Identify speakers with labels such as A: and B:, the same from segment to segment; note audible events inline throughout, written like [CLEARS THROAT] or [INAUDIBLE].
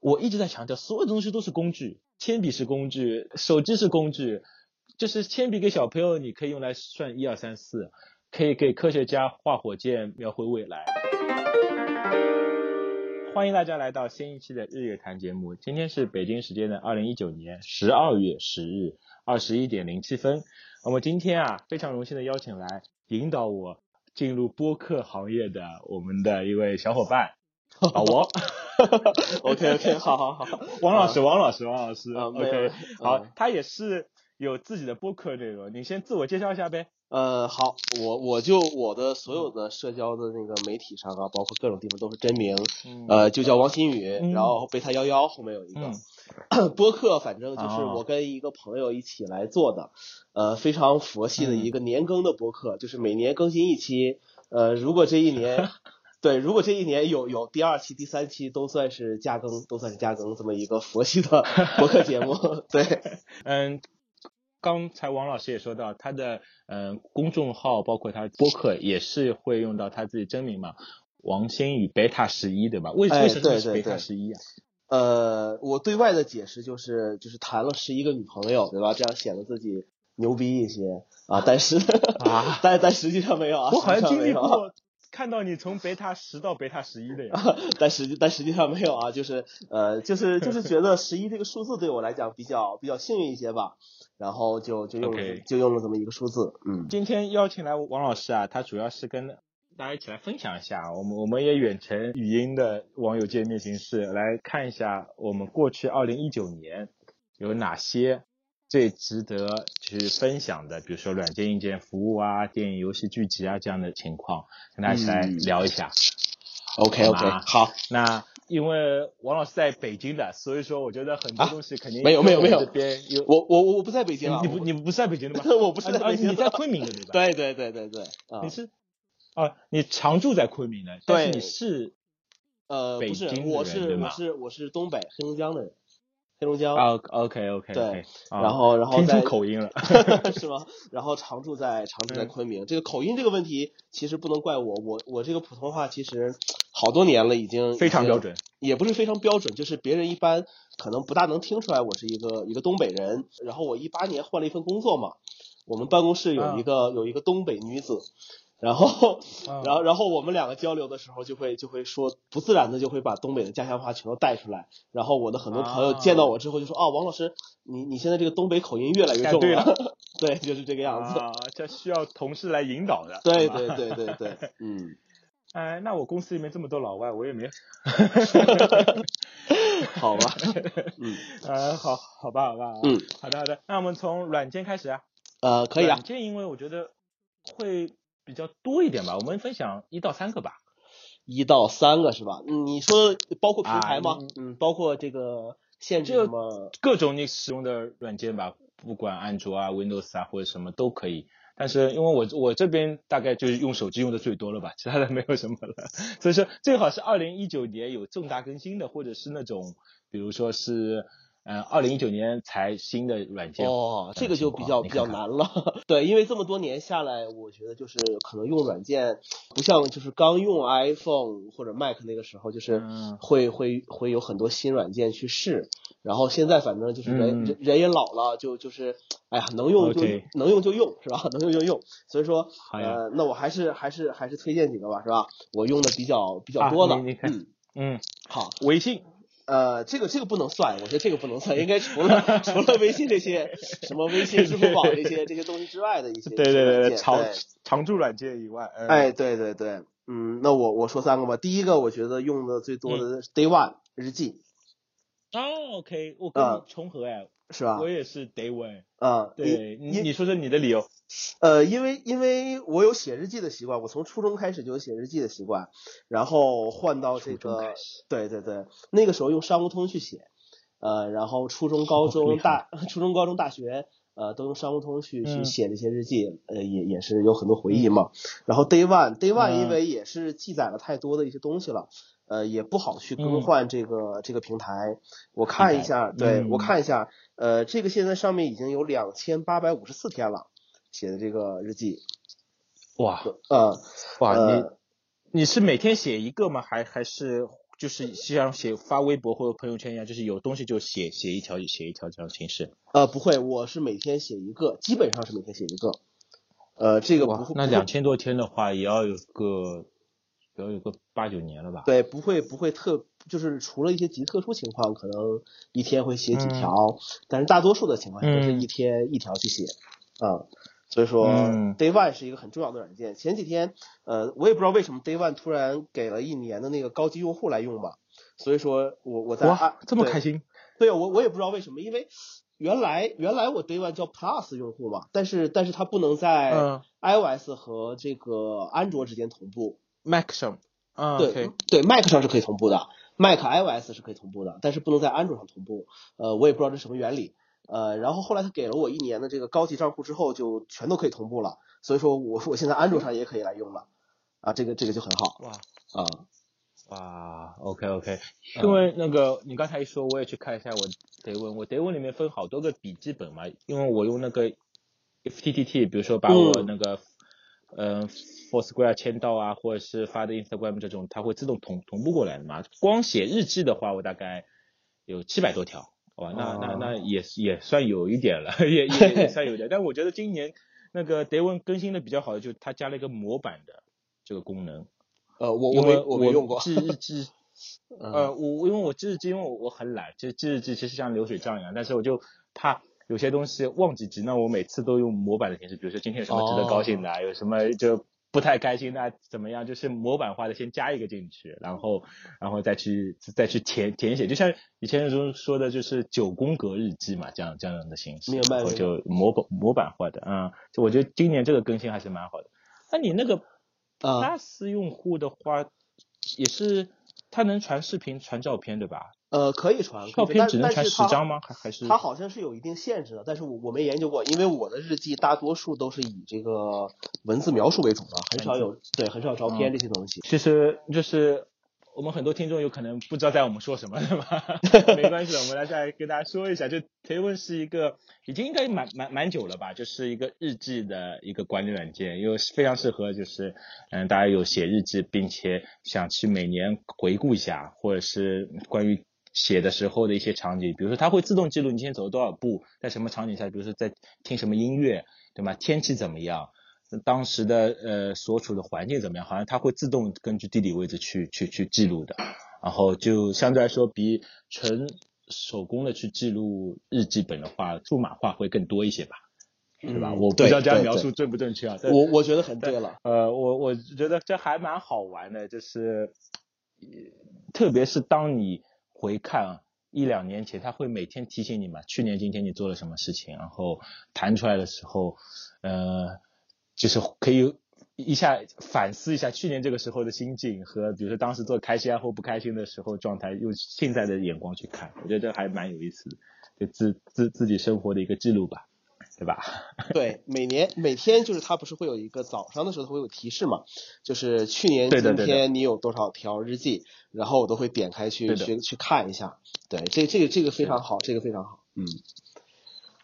A: 我一直在强调，所有东西都是工具，铅笔是工具，手机是工具，就是铅笔给小朋友，你可以用来算一二三四，可以给科学家画火箭，描绘未来。欢迎大家来到新一期的日月谈节目，今天是北京时间的二零一九年十二月十日二十一点零七分。我们今天啊，非常荣幸的邀请来引导我进入播客行业的我们的一位小伙伴，老 [LAUGHS] 王。[LAUGHS]
B: OK OK，好好。好，
A: 王老师，王老师，王老师，OK，好
B: 嗯，
A: 他也是有自己的播客内容，你先自我介绍一下呗。
B: 呃，好，我我就我的所有的社交的那个媒体上啊，包括各种地方都是真名，
A: 嗯
B: 呃，就叫王新宇，
A: 嗯
B: 然后贝塔幺幺后面有一个、
A: 嗯
B: 播客，反正就是
A: 哦。
B: 我跟一个朋友一起来做的，呃，非常佛系的一个年更的播客，就是每年更新一期，呃，如果这一年。对，如果这一年有有第二期、第三期都算是加更，都算是加更这么一个佛系的 [LAUGHS] 博客节目。对，[LAUGHS]
A: 嗯，刚才王老师也说到，他的嗯公众号包括他播客也是会用到他自己真名嘛，王新宇贝塔十一对吧？为
B: 哎
A: 为什么是贝塔十一啊？
B: 呃，我对外的解释就是就是谈了十一个女朋友，对吧？这样显得自己牛逼一些啊，但是
A: 啊 [LAUGHS]
B: 但但实际上没有啊，
A: 我好像经历过看到你从贝塔十到贝塔十一的呀。[LAUGHS]
B: 但实际但实际上没有啊，就是呃，就是就是觉得十一这个数字对我来讲比较比较幸运一些吧，然后就就用了就用了这么一个数字，嗯，
A: 今天邀请来王老师啊，他主要是跟大家一起来分享一下，我们我们也远程语音的网友见面形式来看一下我们过去二零一九年有哪些最值得去分享的，比如说软件、硬件、服务啊、电影、游戏、剧集啊这样的情况，跟大家一起来
B: 嗯。
A: 聊一下。
B: OK OK，好，
A: 那因为王老师在北京的，所以说我觉得很多
B: 啊
A: 东西肯定
B: 没有没有没有。
A: 这边有
B: 我我我不在北京啊，
A: 你不
B: 我
A: 你不是在北京的吗？[LAUGHS]
B: 我不是在
A: 啊
B: 北京
A: 你在昆明的对吧？
B: 对对对对对啊。
A: 你，是啊，你常住在昆明的，但是你是
B: 呃，不是
A: 北京，的
B: 我是我是我是东北黑龙江的人，黑龙江，
A: 啊，OK OK
B: 对然后然后
A: 听出
B: 在
A: 口音了，[LAUGHS] [LAUGHS]
B: 是吗？然后常住在常住在
A: 嗯
B: 昆明，这个口音这个问题其实不能怪我，我我这个普通话其实好多年了，已经
A: 非常标准。
B: 也不是非常标准，就是别人一般可能不大能听出来我是一个一个东北人。然后我一八年换了一份工作嘛，我们办公室有一个、有一个东北女子，然后
A: 啊
B: 然后然后我们两个交流的时候就会就会说不自然的就会把东北的家乡话全都带出来。然后我的很多朋友
A: 啊
B: 见到我之后就说啊，王老师，你你现在这个东北口音越来越重
A: 了 [LAUGHS]
B: 对，就是这个样子。
A: 啊，这需要同事来引导的。
B: 对对对对对，[LAUGHS] 嗯，
A: 哎，那我公司里面这么多老外，我也没，[LAUGHS]
B: 好吧，嗯
A: 呃，好，好吧，好吧，
B: 嗯，
A: 好的，好的，那我们从软件开始啊。
B: 呃，可以啊
A: 软，件因为我觉得会比较多一点吧，我们分享一到三个吧。
B: 一到三个是吧？嗯，你说包括平
A: 啊
B: 台吗？
A: 嗯
B: 嗯，包括这个限制
A: 这
B: 什么？
A: 各种你使用的软件吧，不管安卓啊、Windows 啊或者什么都可以。但是因为我我这边大概就是用手机用的最多了吧，其他的没有什么了。所以说最好是二零一九年有重大更新的，或者是那种比如说是嗯二零一九年才新的软件。
B: 哦，这个就比较比较难了。[LAUGHS] 对，因为这么多年下来，我觉得就是可能用软件不像就是刚用 iPhone 或者 Mac 那个时候，就是
A: 嗯
B: 会会会有很多新软件去试。然后现在反正就是人、
A: 嗯
B: 人人也老了，就就是哎呀，能用就能用就用是吧？[LAUGHS] 能用就用。所以说呃，那我还是还是还是推荐几个吧，是吧？我用的比较比较
A: 啊
B: 多的，嗯，
A: 嗯，
B: 好。
A: 微信
B: 呃，这个这个不能算，我觉得这个不能算，应该除了除了微信这些什么微信、支付宝这些这些东西之外的一些
A: 对对对常常驻软件以外，嗯、
B: 哎，对对对，嗯，那我我说三个吧。第一个我觉得用的最多
A: 嗯
B: 的是 Day One 日记，
A: 哦，OK，我跟
B: 啊
A: 你重合哎，
B: 是吧
A: 我？也是 Day One。
B: 啊，
A: 对，你你说说你的理由。
B: 呃，因为因为我有写日记的习惯，我从初中开始就有写日记的习惯，然后换到这个，对对对，那个时候用商务通去写，呃，然后初中、高中、大 [LAUGHS] 初中、高中、大学，呃，都用商务通去去
A: 嗯
B: 写这些日记，呃，也也是有很多回忆嘛。然后 Day One，Day One
A: 嗯
B: 因为也是记载了太多的一些东西了。呃，也不好去更
A: 嗯
B: 换这个、这个平台。我看一下，对、
A: 嗯
B: 我看一下，呃，这个现在上面已经有两千八百五十四天了，写的这个日记。
A: 哇
B: 呃，
A: 哇，
B: 呃
A: 你你是每天写一个吗？还还是就是像写发微博或者朋友圈一样，就是有东西就写写一条写一条这样的形式？
B: 呃，不会，我是每天写一个，基本上是每天写一个。呃，这个不会。
A: 那两千多天的话，也要有个，也要有个八九年了吧？
B: 对，不会不会特，就是除了一些极特殊情况，可能一天会写几条，但是大多数的情况下都是一天一条去写。啊，所以说，Day One 是一个很重要的软件。前几天，呃，我也不知道为什么 Day One 突然给了一年的那个高级用户来用吧。所以说我我在
A: 哇这么开心？
B: 对啊，我我也不知道为什么，因为。原来原来我 Day One 叫 Plus 用户嘛，但是但是它不能在 iOS 和这个安卓之间同步
A: ，Mac 上，
B: 对对，Mac 上是可以同步的，Mac iOS 是可以同步的，但是不能在安卓上同步，呃，我也不知道这是什么原理，呃，然后后来他给了我一年的这个高级账户之后，就全都可以同步了，所以说我我现在安卓上也可以来用了，啊，这个这个就很好，
A: 哇，
B: 啊。
A: 哇，OK OK，因为那个你刚才一说，我也去看一下我德文，我德文里面分好多个笔记本嘛，因为我用那个 FTTT，比如说把我那个嗯 Foursquare 签到啊，或者是发的 Instagram 这种，它会自动同同步过来的嘛。光写日记的话，我大概有七百多条，好吧，那那那也也算有一点了，也也也算有点。但我觉得今年那个德文更新的比较好的，就是它加了一个模板的这个功能。
B: 呃，我我没我没用过
A: 记日记，呃，我因为我记日记，因为我我很懒，就记日记其实像流水账一样，但是我就怕有些东西忘记记，那我每次都用模板的形式，比如说今天有什么值得高兴的，有什么就不太开心的怎么样，就是模板化的先加一个进去，然后然后再去再去填填写，就像以前那种说的就是九宫格日记嘛，这样这样的形式，
B: 明白，
A: 就模板模板化的，嗯，就我觉得今年这个更新还是蛮好的，那你那个。Plus 用户的话，也是它能传视频、传照片，对吧？
B: 呃，可以传，
A: 照片只能传十张吗？还还是？
B: 它好像是有一定限制的，但是我我没研究过，因为我的日记大多数都是以这个文字描述为主的，很少有对，很少照片这些东西。
A: 其实就是。我们很多听众有可能不知道在我们说什么，对吧？[LAUGHS] 没关系，我们来再跟大家说一下，就 t 文是一个已经应该蛮蛮蛮久了吧，就是一个日记的一个管理软件，因为非常适合就是嗯大家有写日记，并且想去每年回顾一下，或者是关于写的时候的一些场景，比如说它会自动记录你今天走了多少步，在什么场景下，比如说在听什么音乐，对吗？天气怎么样？当时的呃所处的环境怎么样？好像它会自动根据地理位置去去去记录的，然后就相对来说比纯手工的去记录日记本的话，数码化会更多一些吧，是吧？我不知道这样描述正不正确啊？
B: 我我觉得很对了。
A: 呃，我我觉得这还蛮好玩的，就是特别是当你回看一两年前，他会每天提醒你嘛，去年今天你做了什么事情，然后弹出来的时候，呃。就是可以一下反思一下去年这个时候的心境和，比如说当时做开心啊或不开心的时候状态，用现在的眼光去看，我觉得这还蛮有意思的，就自自自己生活的一个记录吧，对吧？[LAUGHS]
B: 对，每年每天就是它不是会有一个早上的时候会有提示嘛，就是去年今天你有多少条日记，然后我都会点开去去去看一下，对，这这个这个非常好，这个非常好，嗯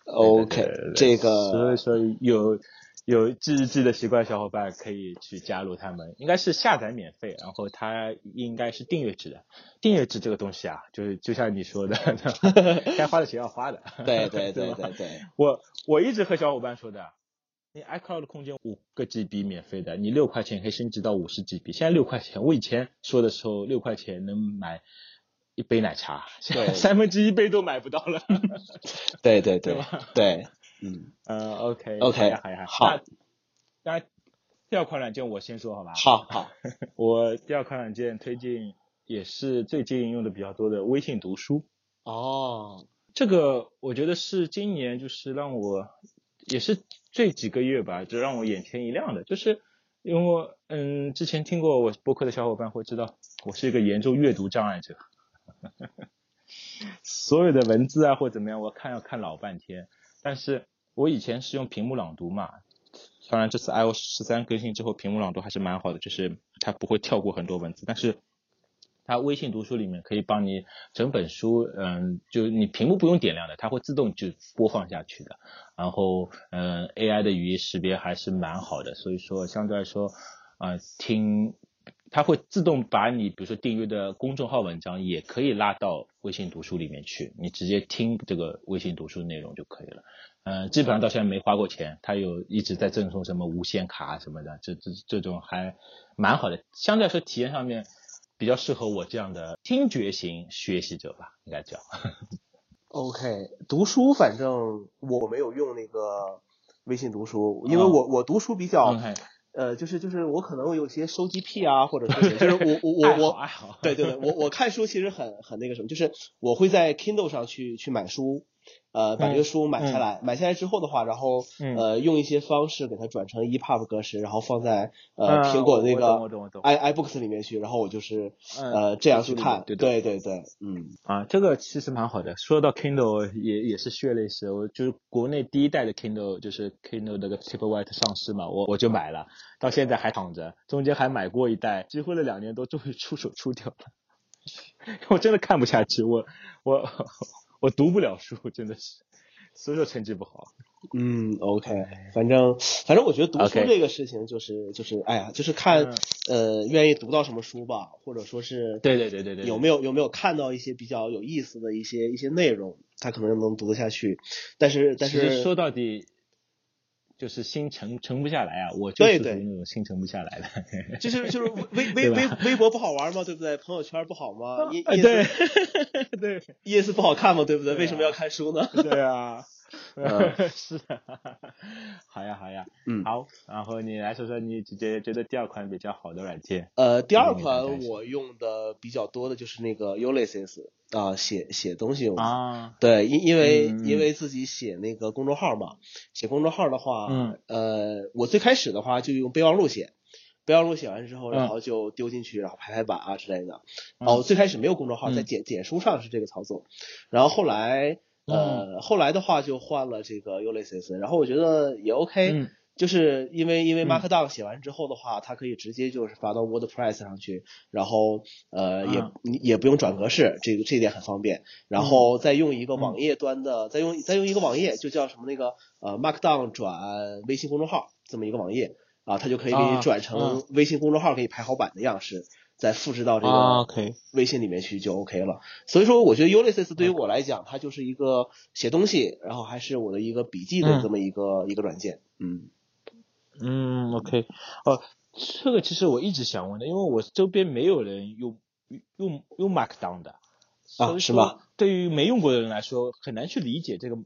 B: ，OK，这个
A: 所以说有。有记日记的习惯，小伙伴可以去加入他们，应该是下载免费，然后它应该是订阅制的。订阅制这个东西啊，就是就像你说的，[LAUGHS] 该花的钱要花的。[LAUGHS]
B: 对对对对对。
A: 我我一直和小伙伴说的，你 iCloud 空间五个 GB 免费的，你六块钱可以升级到五十 GB。现在六块钱，我以前说的时候六块钱能买一杯奶茶，现在三分之一杯都买不到了。[LAUGHS]
B: 对对对对。
A: 嗯呃，OK
B: OK，
A: 好呀好。那第二款软件我先说好吧？
B: 好好，[LAUGHS]
A: 我第二款软件推荐也是最近用的比较多的微信读书。
B: 哦，
A: 这个我觉得是今年就是让我也是这几个月吧，就让我眼前一亮的，就是因为嗯之前听过我播客的小伙伴会知道，我是一个严重阅读障碍者，[LAUGHS] 所有的文字啊或怎么样，我看要看老半天，但是。我以前是用屏幕朗读嘛，当然这次 iOS 十三更新之后，屏幕朗读还是蛮好的，就是它不会跳过很多文字。但是它微信读书里面可以帮你整本书，嗯，就你屏幕不用点亮的，它会自动就播放下去的。然后，嗯，AI 的语音识别还是蛮好的，所以说相对来说，啊，听它会自动把你比如说订阅的公众号文章也可以拉到微信读书里面去，你直接听这个微信读书内容就可以了。嗯，基本上到现在没花过钱，他有一直在赠送什么无限卡什么的，这这这种还蛮好的，相对来说体验上面比较适合我这样的听觉型学习者吧，应该叫。
B: OK，读书反正我没有用那个微信读书，因为我我读书比较、呃，就是就是我可能有些收集癖啊，或者是就是我我我我
A: 爱好，
B: 对对对，我我看书其实很很那个什么，就是我会在 Kindle 上去去买书，呃，把这个书买下来，买下来之后的话，然后
A: 嗯
B: 呃用一些方式给它转成 EPUB 格式，然后放在呃
A: 嗯
B: 苹果的那个 i iBooks 里面去，然后我就是
A: 嗯
B: 呃这样去看，
A: 对
B: 对对对，嗯
A: 啊，这个其实蛮好的。说到 Kindle 也也是血泪史，我就是国内第一代的 Kindle，就是 Kindle 那个 Paperwhite 上市嘛，我我就买了，到现在还躺着，中间还买过一代，几乎了两年多，终于出手出掉了。[LAUGHS] 我真的看不下去，我我我读不了书，真的是，所以说成绩不好。
B: 嗯，OK，反正反正我觉得读书这个事情就是就是哎呀，就是看
A: 嗯
B: 呃愿意读到什么书吧，或者说是
A: 对对对对对，
B: 有没有有没有看到一些比较有意思的一些一些内容，他可能能读得下去。但是但是
A: 说到底，就是心沉沉不下来啊，我就是属于那种心沉不下来的。[LAUGHS]
B: 就是就是微微微微微博不好玩吗？对不对？朋友圈不好吗 [LAUGHS]
A: 对 [LAUGHS] 对
B: ins 不好看吗？对不对？
A: 对啊
B: 为什么要看书呢？
A: 对啊，
B: 嗯 [LAUGHS]
A: 是的，好呀好呀，
B: 嗯
A: 好，然后你来说说你觉得觉得第二款比较好的软件。
B: 呃，第二款我用的比较多的就是那个 Ulysses 啊，写写东西用的。
A: 啊，
B: 对，因因为因为自己写那个公众号嘛，写公众号的话，
A: 嗯
B: 呃，我最开始的话就用备忘录写，备忘录写完之后，
A: 嗯
B: 然后就丢进去，然后排排版啊之类的。
A: 嗯
B: 哦，最开始没有公众号，在
A: 嗯
B: 简简书上是这个操作，然后后来呃后来的话就换了这个 Ulysses，然后我觉得也 OK，、
A: 嗯
B: 就是因为因为
A: 嗯。
B: Markdown 写完之后的话，它可以直接就是发到 WordPress 上去，然后呃也也不用转格式，这个这一点很方便。然
A: 嗯。
B: 后再用一个网页端的，再用再用一个网页，就叫什么那个呃 Markdown 转微信公众号这么一个网页啊，它就可以给你
A: 啊
B: 转成
A: 嗯
B: 微信公众号给你排好版的样式，再复制到这
A: 啊
B: 个
A: ，OK，
B: 微信里面去就 OK 了。所以说，我觉得 Ulysses 对于我来讲，它就是一个写东西，然后还是我的一个笔记的
A: 嗯
B: 这么一个一个软件，嗯。
A: 嗯，OK，哦，这个其实我一直想问的，因为我周边没有人用用用 Markdown 的，
B: 啊是吗？
A: 对于没用过的人来说，很难去理解这个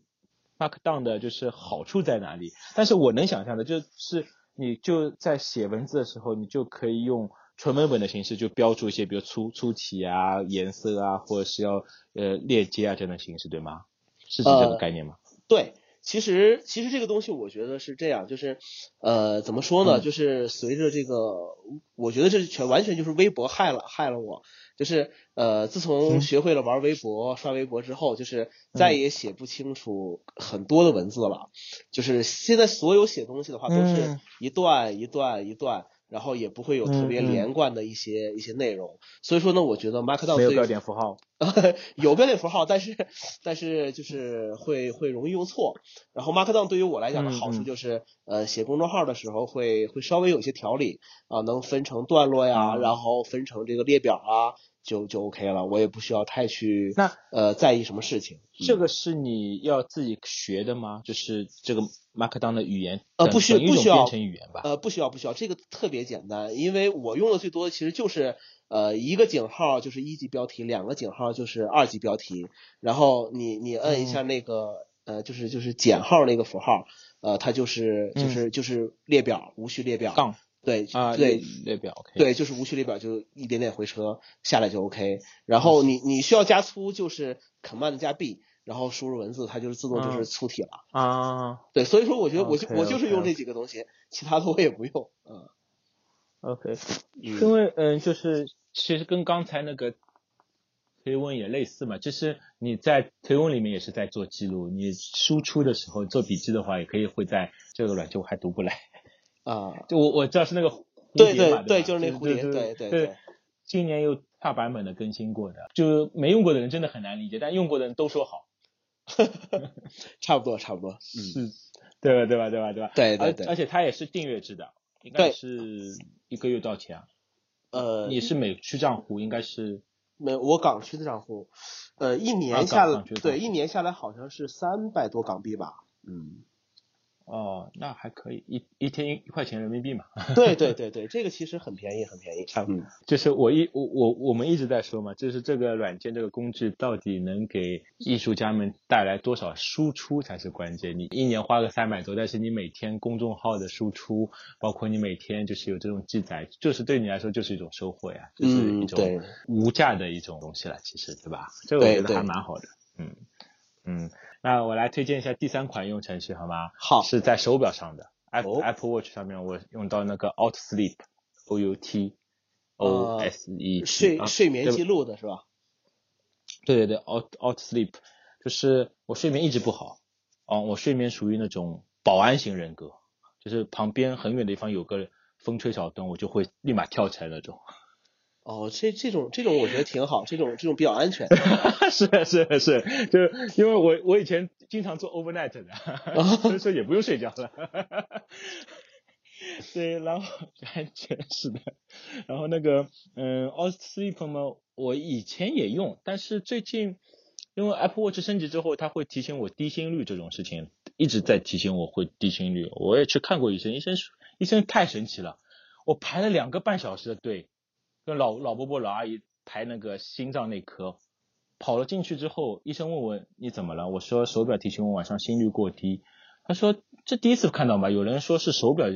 A: Markdown 的就是好处在哪里。但是我能想象的，就是你就在写文字的时候，你就可以用纯文本的形式，就标注一些，比如粗粗体啊、颜色啊，或者是要呃链接啊这样的形式，对吗？是指这个
B: 呃
A: 概念吗？
B: 对，其实其实这个东西我觉得是这样，就是呃怎么说呢？
A: 嗯
B: 就是随着这个，我觉得这全完全就是微博害了害了我。就是呃，自从
A: 嗯
B: 学会了玩微博、刷微博之后，就是再也写不清楚很多的文字了。就是现在所有写东西的话，都是
A: 嗯
B: 一段一段一段，然后也不会有特别连贯的一些、一些内容。所以说呢，我觉得 Markdown 对
A: 没有标点符号。[LAUGHS]
B: 有标点符号，但是但是就是会会容易用错。然后 Markdown 对于我来讲的好处就是，呃，写公众号的时候会会稍微有些条理啊，能分成段落呀，
A: 嗯
B: 然后分成这个列表啊，就就 OK 了。我也不需要太去
A: 那
B: 呃在意什么事情。嗯
A: 这个是你要自己学的吗？就是这个 Markdown 的语言？
B: 呃不需
A: 等于一种
B: 不需要
A: 编程语言吧？
B: 呃，不需要不需要，这个特别简单，因为我用的最多的其实就是呃一个井号就是一级标题，两个井号就是二级标题，然后你你摁一下那个、呃就是就是减号那个符号，呃它就是就是、就是列表无序列表，
A: 杠
B: 对
A: 啊，
B: 对
A: 列列表。
B: 对，就是无序列表，就一点点回车下来就 OK。然后你你需要加粗，就是 Command 加 B，然后输入文字，它就是自动就是
A: 嗯
B: 粗体了。
A: 啊
B: 对，所以说我觉得我就我就是用这几个东西，其他的我也不用。嗯
A: ，，OK，
B: 嗯
A: 因为嗯，就是其实跟刚才那个推文也类似嘛，就是你在推文里面也是在做记录，你输出的时候做笔记的话，也可以会在这个软件我还读不来。
B: 啊，
A: 就我我知道是那个蝴
B: 对
A: 蝶嘛，
B: 对对
A: 吧
B: 就是那蝴蝶
A: 对
B: 对对
A: 对
B: 对
A: 今年又大版本的更新过的，就没用过的人真的很难理解，但用过的人都说好。[LAUGHS]
B: 差不多差不多。嗯，
A: 是，对吧？对吧？对吧？对吧？
B: 对对对
A: 而而且它也是订阅制的，应该是一个月多少钱啊？
B: 呃，
A: 你是美区账户，应该是
B: 没我港区的账户，呃，一
A: 啊
B: 年下来对一年下来好像是三百多港币吧。嗯，
A: 哦，那还可以，一一天一一块钱人民币嘛。[LAUGHS]
B: 对对对对，这个其实很便宜，很便宜。
A: 差不多
B: 嗯
A: 就是我一我我我们一直在说嘛，就是这个软件这个工具到底能给艺术家们带来多少输出才是关键。你一年花个三百多，但是你每天公众号的输出，包括你每天就是有这种记载，就是对你来说就是一种收获呀，就是一种无价的一种东西了，其实对吧？这个我觉得还蛮好的，嗯嗯。那我来推荐一下第三款应用程序好吗？
B: 好
A: 是在手表上的 Apple、
B: 哦
A: Apple Watch 上面，我用到那个 Out Sleep O U T O S E
B: 睡
A: 啊
B: 睡眠记录的是吧？
A: 对对对，Out Out Sleep 就是我睡眠一直不好，哦，我睡眠属于那种保安型人格，就是旁边很远的地方有个风吹草动，我就会立马跳起来那种。
B: 哦，这这种这种我觉得挺好，这种这种比较安全。[LAUGHS]
A: 是是是，就是因为我我以前经常做 overnight 的，[LAUGHS] 所以说也不用睡觉了。[LAUGHS] 对，然后安全是的，然后那个嗯 o Sleep 嘛，我以前也用，但是最近因为 Apple Watch 升级之后，它会提醒我低心率这种事情，一直在提醒我会低心率。我也去看过医生，医生说医生太神奇了，我排了两个半小时的队，跟老老伯伯老阿姨排那个心脏内科，跑了进去之后，医生问我你怎么了？我说手表提醒我晚上心率过低。他说这第一次看到吧？有人说是手表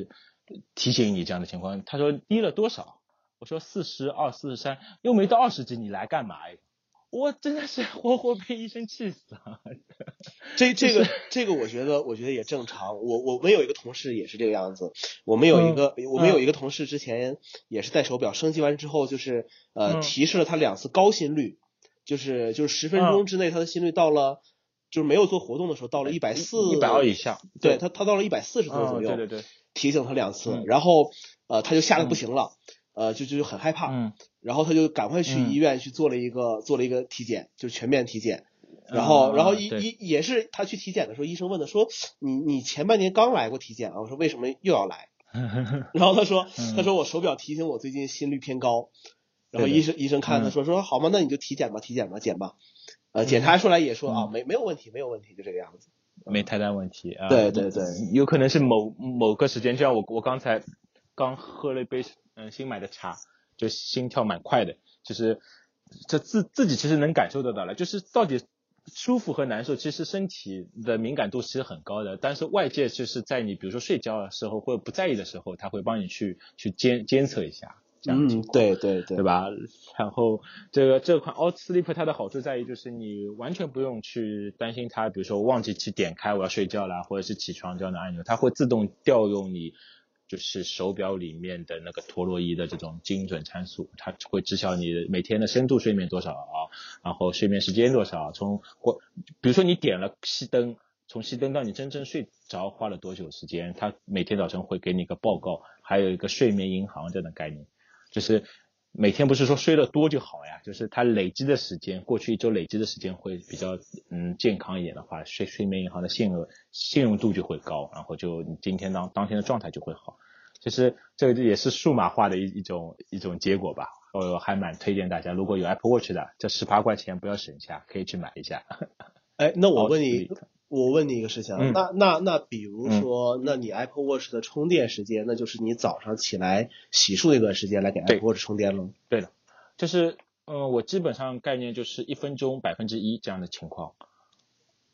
A: 提醒你这样的情况。他说低了多少？我说四十二、四十三，又没到二十级，你来干嘛呀？我真的是 [LAUGHS] 活活被医生气死了。
B: 这这个这个，我觉得我觉得也正常。我我们有一个同事也是这个样子。我们有一个、我们有一个同事之前也是戴手表，升级完之后就是呃、
A: 嗯
B: 提示了他两次高心率，就是就是十分钟之内他的心率到了，就是没有做活动的时候到了一百四
A: 一百二以下。
B: 对他他到了一百四十多左右，
A: 嗯对对对，
B: 提醒他两次，
A: 嗯
B: 然后呃他就吓得不行了，呃就就就很害怕，
A: 嗯，
B: 然后他就赶快去
A: 嗯
B: 医院去做了一个、做了一个体检，就全面体检。然后，
A: 啊
B: 然后一
A: 对
B: 一也是他去体检的时候，医生问他说：“你你前半年刚来过体检啊？”我说：“为什么又要来？[LAUGHS] ”然后他说：“
A: 嗯
B: 他说我手表提醒我最近心率偏高。”然后医生医生看他
A: 嗯
B: 说：“说好吗？那你就体检吧，体检吧，检吧。”呃，检查出来也说啊，
A: 嗯
B: 没没有问题，没有问题，就这个样子。
A: 没太大问题啊。
B: 对对对，
A: 有可能是某某个时间，就像我我刚才刚喝了一杯嗯新买的茶，就心跳蛮快的，就是这自自己其实能感受得到了，就是到底舒服和难受，其实身体的敏感度其实很高的，但是外界就是在你比如说睡觉的时候或者不在意的时候，他会帮你去去监监测一下。这样子
B: 嗯，对对对
A: 对吧？然后这个这款 Out Sleep 它的好处在于，就是你完全不用去担心它，比如说忘记去点开我要睡觉啦，或者是起床这样的按钮，它会自动调用你就是手表里面的那个陀螺仪的这种精准参数，它会知晓你每天的深度睡眠多少啊，然后睡眠时间多少，从或比如说你点了熄灯。从熄灯到你真正睡着花了多久时间？它每天早晨会给你一个报告，还有一个睡眠银行这样的概念。就是每天不是说睡得多就好呀，就是它累积的时间，过去一周累积的时间会比较嗯健康一点的话，睡睡眠银行的信额信用度就会高，然后就你今天当当天的状态就会好。其实这个也是数码化的一一种一种结果吧，我还蛮推荐大家，如果有 Apple Watch 的，这十八块钱不要省下，可以去买一下。
B: 哎，那我问你我问你一个事情啊，
A: 嗯
B: 那那那比如说，那你 Apple Watch 的充电时间，那就是你早上起来洗漱那段时间来给
A: 对
B: Apple Watch 充电喽？
A: 对的，就是嗯，我基本上概念就是一分钟百分之一这样的情况。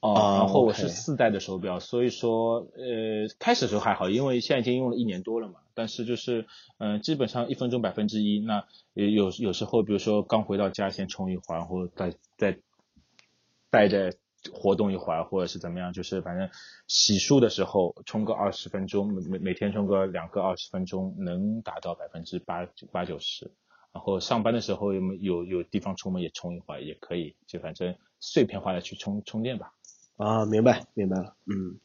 A: 哦，
B: 啊
A: 然后我是四代的手表，所以说呃开始的时候还好，因为现在已经用了一年多了嘛。但是就是嗯、呃基本上一分钟百分之一，那也有有时候比如说刚回到家先充一会儿，然后再再带着活动一会儿，或者是怎么样，就是反正洗漱的时候充个二十分钟，每每每天充个两个二十分钟，能达到百分之八八九十。然后上班的时候有没有有地方充嘛也充一会儿也可以，就反正碎片化的去充充电吧。
B: 啊，明白明白了，嗯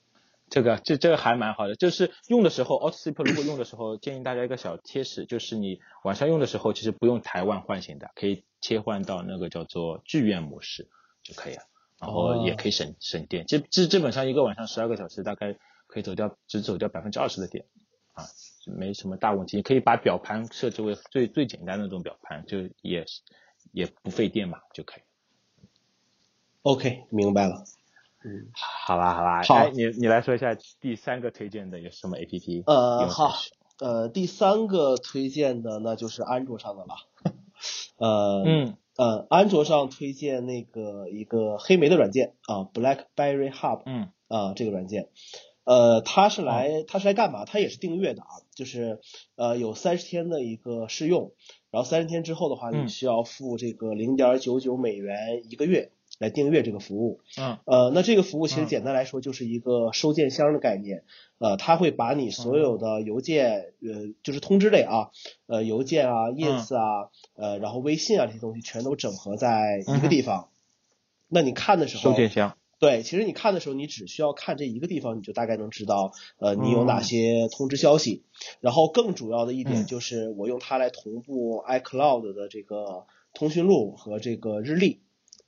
A: 这个这这个还蛮好的，就是用的时候 Sleep 如果用的时候，建议大家一个小贴士，就是你晚上用的时候，其实不用台湾唤醒的，可以切换到那个叫做剧院模式就可以了，然后也可以省、省电。基基基本上一个晚上十二个小时，大概可以走掉只走掉百分之二十的电啊，没什么大问题。你可以把表盘设置为最最简单的那种表盘，就也也不费电嘛，就可以。
B: OK，明白了。
A: 嗯，好吧，好吧。
B: 好
A: 哎，你你来说一下第三个推荐的有什么 APP？
B: 呃，
A: 用
B: 好，呃，第三个推荐的那就是安卓上的了。[LAUGHS] 呃，
A: 嗯
B: 呃，安卓上推荐那个一个黑莓的软件啊，BlackBerry Hub
A: 嗯
B: 啊，这个软件，呃，它是来它是来干嘛？它也是订阅的啊，就是呃有三十天的一个试用，然后三十天之后的话，你
A: 嗯
B: 需要付这个零点九九美元一个月来订阅这个服务。
A: 嗯
B: 呃，那这个服务其实
A: 嗯
B: 简单来说就是一个收件箱的概念，呃，它会把你所有的邮件，呃，就是通知类啊，呃，邮件啊、ins 啊，呃，然后微信啊这些东西全都整合在一个地方。那你看的时候
A: 收，件箱。
B: 对，其实你看的时候，你只需要看这一个地方，你就大概能知道，呃，你有哪些通知消息。然后更主要的一点
A: 嗯
B: 就是，我用它来同步 iCloud 的这个通讯录和这个日历，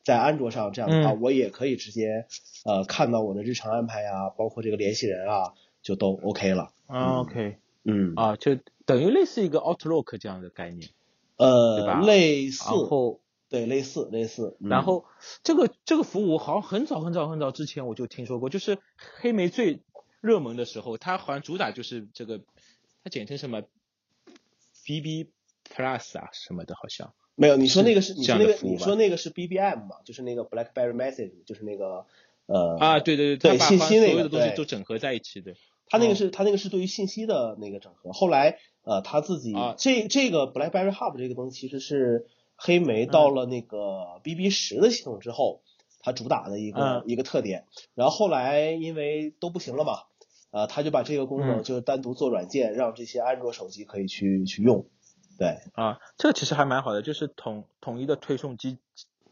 B: 在安卓上这样的话，
A: 嗯
B: 我也可以直接呃看到我的日常安排啊，包括这个联系人啊，就都 OK 了。
A: 啊 OK
B: 嗯，
A: 啊，就等于类似一个 Outlook 这样的概念。
B: 呃，类似，
A: 然后
B: 对，类似类似。嗯
A: 然后这个这个服务好像很早很早很早之前我就听说过，就是黑莓最热门的时候，它好像主打就是这个，它简称什么 BB Plus 啊什么的，好像。
B: 没有，你说那个是你说那个你说那个是 BBM 嘛，就是那个 BlackBerry Message，就是那个呃
A: 啊，对对
B: 对
A: 它把
B: 信息那个
A: 所有的东西
B: 对
A: 都整合在一起的。
B: 他那个
A: 哦
B: 是他那个是对于信息的那个整合。后来呃他自己、
A: 啊
B: 这这个 BlackBerry Hub 这个东西其实是黑莓到
A: 嗯
B: 了那个 BB 十的系统之后，它主打的一个、
A: 嗯
B: 一个特点。然后后来因为都不行了嘛，呃他就把这个功能
A: 嗯
B: 就单独做软件，让这些安卓手机可以去去用。对，
A: 啊，这个其实还蛮好的，就是统统一的推送机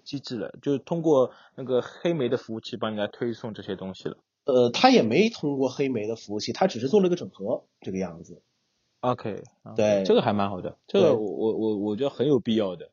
A: 机制了，就是通过那个黑莓的服务器帮你来推送这些东西了。
B: 呃，他也没通过黑莓的服务器，他只是做了一个整合这个样子。
A: OK，啊
B: 对
A: 这个还蛮好的，这个我我我我觉得很有必要的，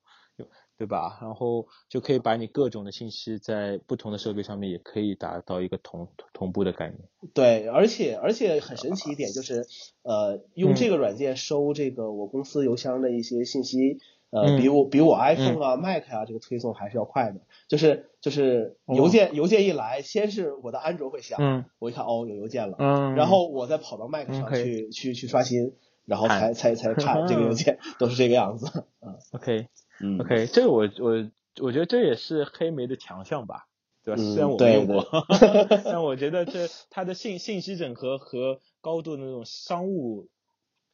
A: 对吧？然后就可以把你各种的信息在不同的设备上面也可以达到一个同同步的概念。
B: 对，而且而且很神奇一点就是，[LAUGHS] 呃，用
A: 嗯
B: 这个软件收这个我公司邮箱的一些信息，呃，
A: 嗯
B: 比我比我 iPhone 啊、Mac 啊这个推送还是要快的。就是就是
A: 哦
B: 邮件邮件一来，先是我的安卓会响，
A: 嗯
B: 我一看哦有邮件了，
A: 嗯
B: 然后我再跑到 Mac 上去去去刷新，然后才才才看这个邮件，[LAUGHS] 都是这个样子。[LAUGHS]
A: 嗯 OK
B: 嗯
A: OK，这个我我我觉得这也是黑莓的强项吧，对吧？
B: 嗯
A: 虽然我没
B: 对
A: 用过，[LAUGHS] 但我觉得这它的信信息整合和高度的那种商务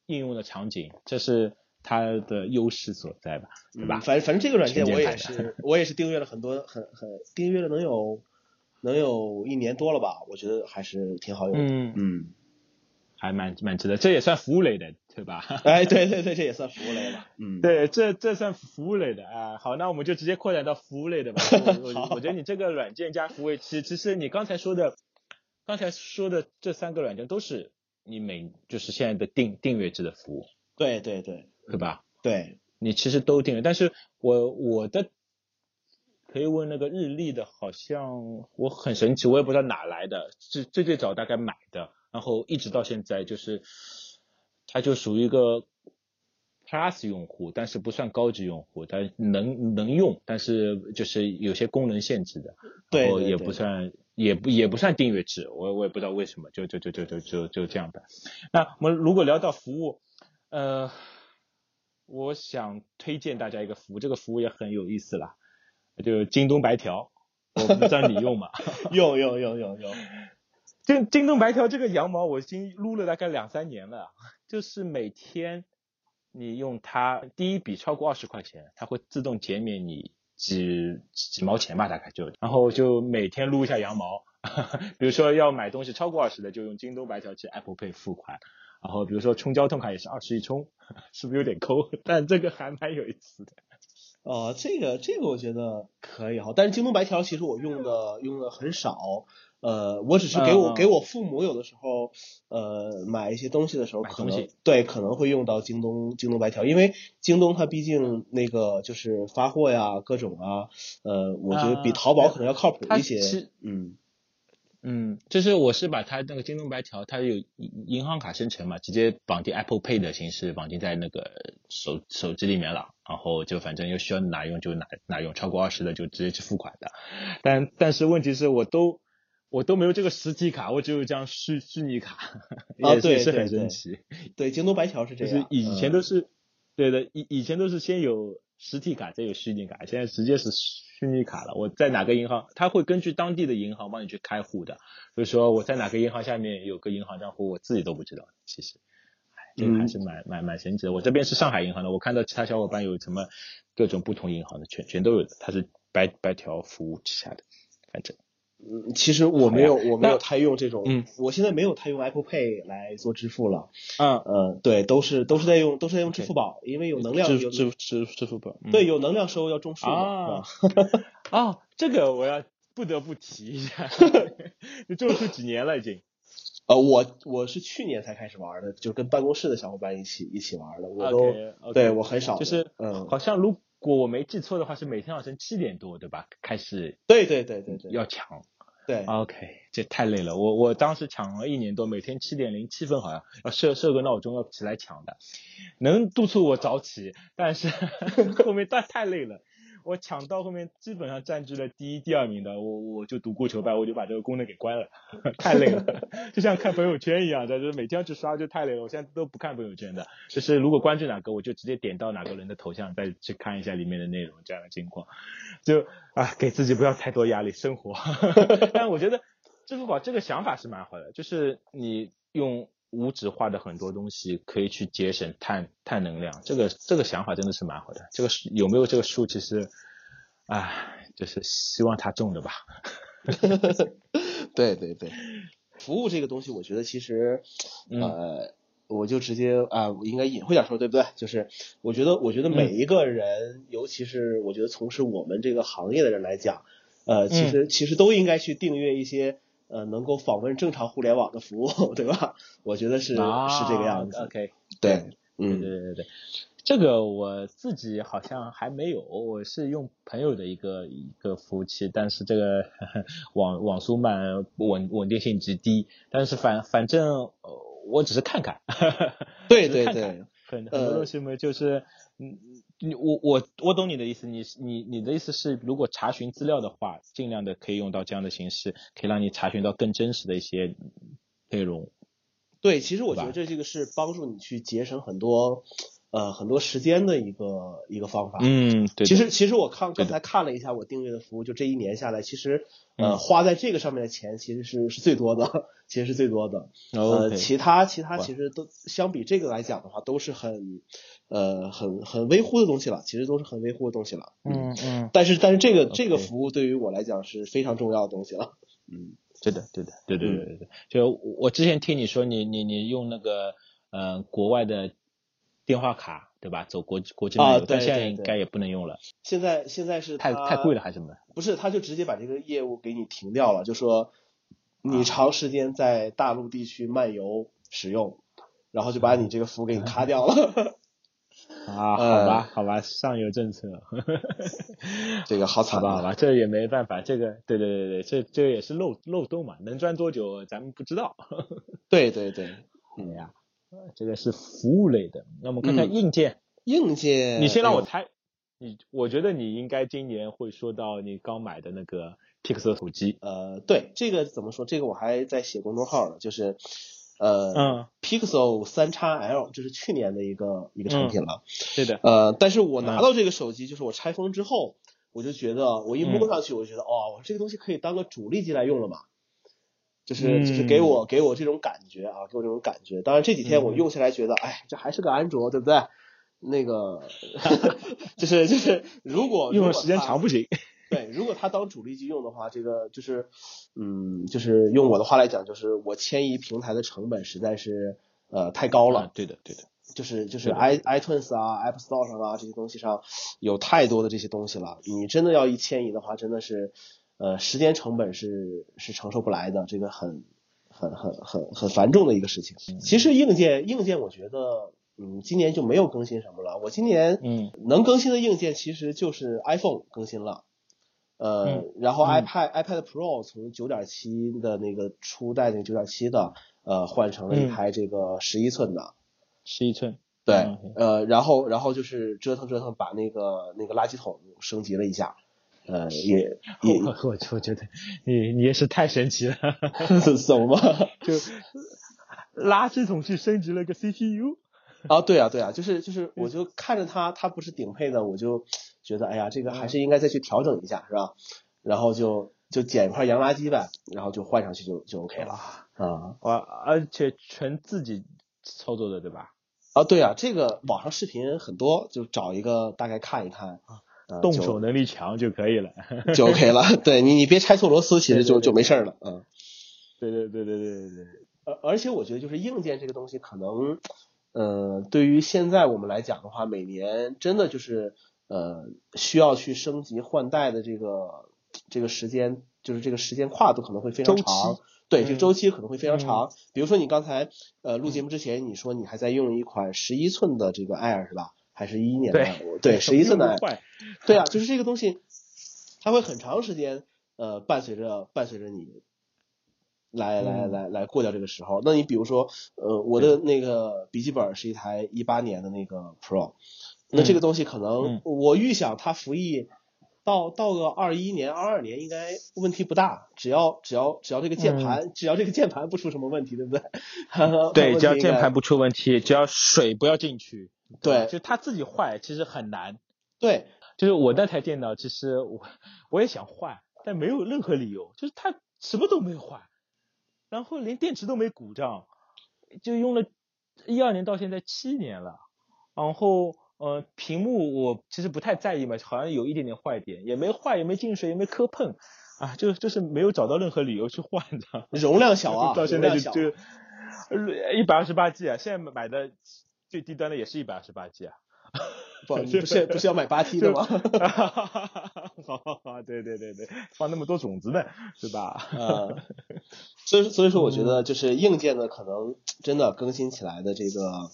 A: 应用的场景，这是它的优势所在吧，对吧
B: 嗯？反正反正这个软件我也是我也是订阅了很多很很订阅了能有能有一年多了吧，我觉得还是挺好用的。
A: 嗯，
B: 嗯，
A: 还蛮蛮值得，这也算服务类的，对吧？[LAUGHS]
B: 哎，对对对，这也算服务类吧。嗯，
A: 对，这这算服务类的啊。好，那我们就直接扩展到服务类的吧。[LAUGHS] 我我我觉得你这个软件加服务器，其实你刚才说的，刚才说的这三个软件都是你每就是现在的订订阅制的服务，
B: 对对对
A: 对吧？
B: 对，
A: 你其实都订阅，但是我我的可以问那个日历的，好像我很神奇，我也不知道哪来的，最最最早大概买的，然后一直到现在就是，它就属于一个 Plus 用户，但是不算高级用户，但能能用，但是就是有些功能限制的，
B: 对
A: 然后也不算也不也不算订阅制，我我也不知道为什么，就就就就就就就这样的。那我们如果聊到服务，呃，我想推荐大家一个服务，这个服务也很有意思啦，就是京东白条，我不知道你用吗？
B: 用用用用用。
A: 京京东白条这个羊毛我已经撸了大概两三年了，就是每天你用它，第一笔超过二十块钱，它会自动减免你几几毛钱吧，大概就，然后就每天撸一下羊毛，[LAUGHS] 比如说要买东西超过二十的，就用京东白条去 Apple Pay 付款。然后比如说充交通卡也是二十一充，[LAUGHS] 是不是有点抠？[LAUGHS] 但这个还蛮有意思的。
B: 哦，这个这个我觉得可以哈，但是京东白条其实我用的用的很少，呃，我只是给我、给我父母有的时候，呃，买一些东西的时候，可能对可能会用到京东京东白条，因为京东它毕竟那个就是发货呀各种啊，呃，我觉得比
A: 啊
B: 淘宝可能要靠谱一些
A: 其，
B: 嗯。
A: 嗯，就是我是把它那个京东白条，它有银行卡生成嘛，直接绑定 Apple Pay 的形式绑定在那个手手机里面了，然后就反正又需要哪用就哪哪用，超过二十的就直接去付款的。但但是问题是我都我都没有这个实体卡，我只有一张虚虚拟卡，[LAUGHS] 也
B: 对
A: 是很神奇。
B: 对，京东白条是这
A: 样，就是以前都是对的，以以前都是先有实体卡再有虚拟卡，现在直接是。虚拟卡了，我在哪个银行，他会根据当地的银行帮你去开户的。所以说我在哪个银行下面有个银行账户，我自己都不知道。其实，这个还是蛮蛮蛮神奇的。我这边是上海银行的，我看到其他小伙伴有什么各种不同银行的，全全都有的。它是白白条服务旗下的，反正。
B: 嗯，其实我没有，我没有太用这种，嗯，我现在没有太用 Apple Pay 来做支付了，
A: 嗯
B: 嗯，对，都是都是在用，都是在用支付宝，因为有能量，
A: 支支支支付宝，
B: 对，有能量收要种树
A: 啊，啊，这个我要不得不提一下，[LAUGHS] 你种树几年了已经？
B: 呃，我我是去年才开始玩的，就跟办公室的小伙伴一起一起玩的，我都对我很少，
A: 就是
B: 嗯，
A: 好像如。果我没记错的话，是每天早晨七点多，对吧？开始。
B: 对对对对对。
A: 要抢。
B: 对。
A: OK，这太累了。我我当时抢了一年多，每天七点零七分好像要设设个闹钟要起来抢的，能督促我早起，但是 [LAUGHS] 后面太太累了。我抢到后面基本上占据了第一、第二名的，我我就独孤求败，我就把这个功能给关了，[LAUGHS] 太累了，[LAUGHS] 就像看朋友圈一样的，就是每天要去刷就太累了。我现在都不看朋友圈的，就是如果关注哪个，我就直接点到哪个人的头像，再去看一下里面的内容，这样的情况，就啊给自己不要太多压力，生活。[LAUGHS] 但我觉得支付宝这个想法是蛮好的，就是你用。无纸化的很多东西可以去节省碳碳能量，这个这个想法真的是蛮好的。这个有没有这个树，其实，啊，就是希望他种的吧。[LAUGHS]
B: 对对对，服务这个东西，我觉得其实，呃，我就直接啊，我应该隐晦点说，对不对？就是我觉得，我觉得每一个人，尤其是我觉得从事我们这个行业的人来讲，呃，其实其实都应该去订阅一些。呃，能够访问正常互联网的服务，对吧？我觉得是是这个样子。
A: OK，
B: 对，嗯，
A: 对对对对，这个我自己好像还没有，我是用朋友的一个一个服务器，但是这个网网速慢，稳稳定性极低，但是反反正我只是看看，
B: 对 [LAUGHS] 对对，
A: 很很多东西嘛，就是嗯。你我我我懂你的意思，你你你的意思是，如果查询资料的话，尽量的可以用到这样的形式，可以让你查询到更真实的一些内容。
B: 对，其实我觉得这这个是帮助你去节省很多呃很多时间的一个一个方法。
A: 嗯，对。
B: 其实其实我看刚才看了一下我订阅的服务，就这一年下来，其实呃花在这个上面的钱其实是是最多的，其实是最多的。呃，其他其他其实都相比这个来讲的话，都是很。呃，很很微乎的东西了，其实都是很微乎的东西了。
A: 嗯嗯。
B: 但是但是这个这个服务对于我来讲是非常重要的东西了。
A: 嗯，对的对的对对对对对。就我之前听你说，你你你用那个呃国外的电话卡对吧？走国国际漫游，但现在应该也不能用了。
B: 现在现在是
A: 太太贵了还是什么？
B: 不是，他就直接把这个业务给你停掉了，就说你长时间在大陆地区漫游使用，然后就把你这个服务给你卡掉了。
A: 啊，好吧，好吧，上有政策，[LAUGHS]
B: 这个好惨
A: 吧，好吧，这也没办法，这个，对对对对，这这也是漏漏洞嘛，能钻多久咱们不知道。[LAUGHS]
B: 对对对，
A: 哎呀，这个是服务类的，那我们看看硬件。
B: 硬件，
A: 你先让我猜，你，我觉得你应该今年会说到你刚买的那个 Pixel 手机。
B: 呃，对，这个怎么说？这个我还在写公众号呢，就是。呃，
A: 嗯
B: ，Pixel 三叉 L 这是去年的一个一个产品了，
A: 对的。
B: 呃，但是我拿到这个手机，就是我拆封之后，我就觉得我一摸上去，我就觉得哦，这个东西可以当个主力机来用了嘛，就是就是给我给我这种感觉啊，给我这种感觉。当然这几天我用下来觉得，哎，这还是个安卓，对不对？那个，[LAUGHS] 就是就是如果
A: 用的时间长不行。
B: 对，如果它当主力机用的话，这个就是，嗯，就是用我的话来讲，就是我迁移平台的成本实在是呃太高了。
A: 对的，对的。
B: 就是就是 i iTunes 啊，App Store 上啊这些东西上有太多的这些东西了。你真的要一迁移的话，真的是呃时间成本是是承受不来的，这个很很很很很繁重的一个事情。其实硬件硬件，我觉得嗯今年就没有更新什么了。我今年
A: 嗯
B: 能更新的硬件其实就是 iPhone 更新了。呃，然后 iPad iPad Pro 从九点七的那个初代那个九点七的，呃，换成了一台这个十一寸的，
A: 十一寸，
B: 对，呃，然后然后就是折腾折腾，把那个那个垃圾桶升级了一下，呃，也 [LAUGHS] 也
A: 我我我觉得你你也是太神奇了，[LAUGHS]
B: 怎么 [LAUGHS]
A: 就？垃圾桶去升级了个 CPU。
B: 啊，对啊，对啊，就是就是，我就看着它，它不是顶配的，我就觉得，哎呀，这个还是应该再去调整一下，是吧？然后就就捡一块洋垃圾呗，然后就换上去就就 OK 了啊。
A: 我而且全自己操作的，对吧？
B: 啊，对啊，这个网上视频很多，就找一个大概看一看，
A: 动手能力强就可以了，[LAUGHS]
B: 就 OK 了。对你，你别拆错螺丝，其实就就没事了。嗯，
A: 对对对对对对对。
B: 而而且我觉得，就是硬件这个东西，可能。呃，对于现在我们来讲的话，每年真的就是呃需要去升级换代的这个这个时间，就是这个时间跨度可能会非常长。对，这个周期可能会非常长。比如说你刚才呃录节目之前，你说你还在用一款十一寸的这个 Air 是吧？还是一一年的？对，[LAUGHS] 十一寸的。对啊，[LAUGHS] 就是这个东西，它会很长时间呃伴随着伴随着你。来来来来过掉这个时候，那你比如说，呃，我的那个笔记本是一台一八年的那个 Pro，那这个东西可能我预想它服役到到个二一年、二二年应该问题不大，只要只要只要这个键盘只要这个键盘不出什么问题，对不对？[LAUGHS]
A: 对，只要键盘不出问题，只要水不要进去，
B: 对，
A: 就它自己坏其实很难。
B: 对，
A: 就是我那台电脑，其实我我也想换，但没有任何理由，就是它什么都没有换。然后连电池都没鼓胀，就用了一二年到现在七年了。然后呃，屏幕我其实不太在意嘛，好像有一点点坏点，也没坏，也没进水，也没磕碰，啊，就就是没有找到任何理由去换的。[LAUGHS]
B: 容量小啊，
A: 到现在就就一百二十八 G 啊，现在买的最低端的也是一百二十八 G 啊。
B: 不，不是不是要买八 T 的吗？[LAUGHS]
A: 好好好，对对对对，放那么多种子呢，是吧？
B: 啊，所以所以说，我觉得就是硬件的可能真的更新起来的这个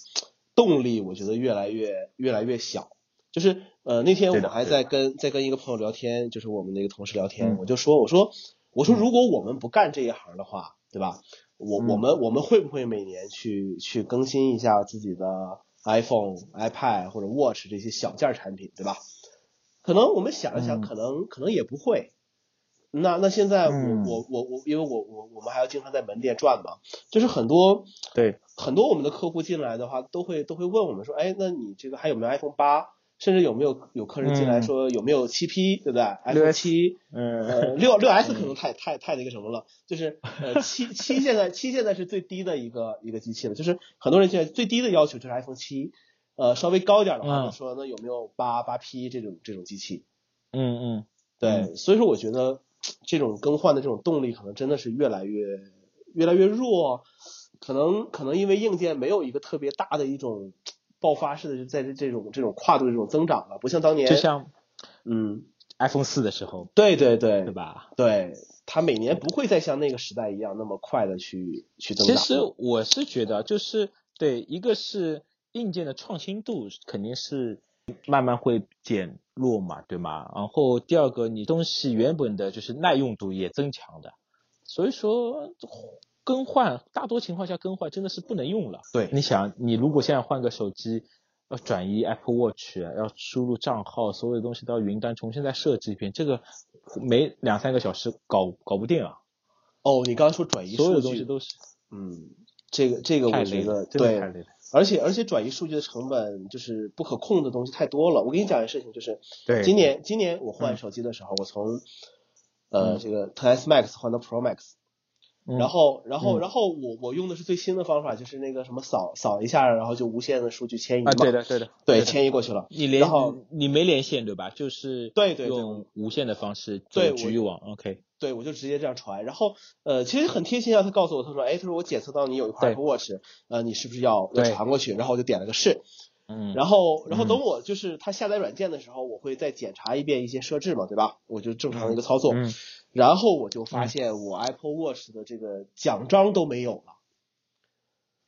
B: 动力，我觉得越来越越来越小。就是呃，那天我还在跟在跟一个朋友聊天，就是我们那个同事聊天，我就说我说我说如果我们不干这一行的话，对吧？我我们我们会不会每年去去更新一下自己的？iPhone、iPad 或者 Watch 这些小件产品，对吧？可能我们想一想，可能可能也不会。那那现在我我我我，因为我我我们还要经常在门店转嘛，就是很多
A: 对
B: 很多我们的客户进来的话，都会都会问我们说，哎，那你这个还有没有 iPhone 八？甚至有没有有客人进来说有没有七 P，对不对？iPhone 七，嗯，六 [LAUGHS] 六 S 可能太太太那个什么了，就是呃七七现在七现在是最低的一个一个机器了，就是很多人现在最低的要求就是 iPhone 七，呃稍微高一点的话说那有没有八八 P 这种这种机器？
A: 嗯嗯，
B: 对，所以说我觉得这种更换的这种动力可能真的是越来越越来越弱，可能可能因为硬件没有一个特别大的一种。爆发式的就在这这种这种跨度这种增长了，不像当年，
A: 就像
B: 嗯
A: ，iPhone 四的时候，
B: 对对对，
A: 对吧？
B: 对，它每年不会再像那个时代一样那么快的去去增长。
A: 其实我是觉得，就是对，一个是硬件的创新度肯定是慢慢会减弱嘛，对吗？然后第二个，你东西原本的就是耐用度也增强的，所以说。更换大多情况下更换真的是不能用了。
B: 对，
A: 你想，你如果现在换个手机，要转移 Apple Watch，要输入账号，所有的东西都要云端重新再设置一遍，这个没两三个小时搞搞不定啊。
B: 哦，你刚刚说转移，
A: 所有东西都是，
B: 嗯，这个这个我觉得对，而且而且转移数据的成本就是不可控的东西太多了。我跟你讲一件事情，就是今年今年我换手机的时候，我从呃这个 10s Max 换到 Pro Max。然后，然后，然后我我用的是最新的方法，就是那个什么扫扫一下，然后就无线的数据迁移嘛。啊，
A: 对的，对的，
B: 对，迁移过去了。
A: 你连你没连线对吧？就是
B: 对对
A: 用无线的方式做局域网。OK。
B: 对，我就直接这样传。然后呃，其实很贴心啊，他告诉我，他说，哎，他说我检测到你有一块 Apple Watch，呃，你是不是要要传过去？然后我就点了个是。
A: 嗯。
B: 然后，然后等我就是他下载软件的时候，我会再检查一遍一些设置嘛，对吧？我就正常的一个操作。
A: 嗯。
B: 然后我就发现我 Apple Watch 的这个奖章都没有了，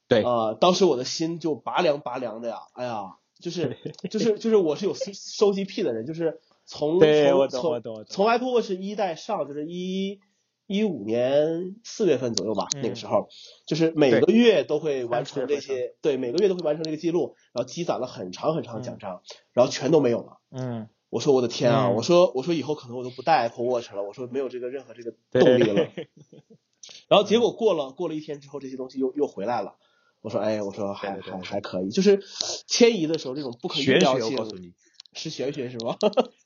A: 对
B: 啊，当时我的心就拔凉拔凉的呀，哎呀，就是就是就是我是有收集癖的人，就是从从从从 Apple Watch 一代上，就是一一五年四月份左右吧，
A: 嗯
B: 那个时候，就是每个月都会完成这些，对，每个月都会完成这个记录，然后积攒了很长很长的奖章，然后全都没有了。
A: 嗯，
B: 我说我的天啊！
A: 嗯
B: 我说我说以后可能我都不戴 Apple Watch 了，我说没有这个任何这个动力了。[LAUGHS] 然后结果过了过了一天之后，这些东西又又回来了。我说哎，我说还还还可以，就是迁移的时候这种不可预料性是玄学是吗？[LAUGHS]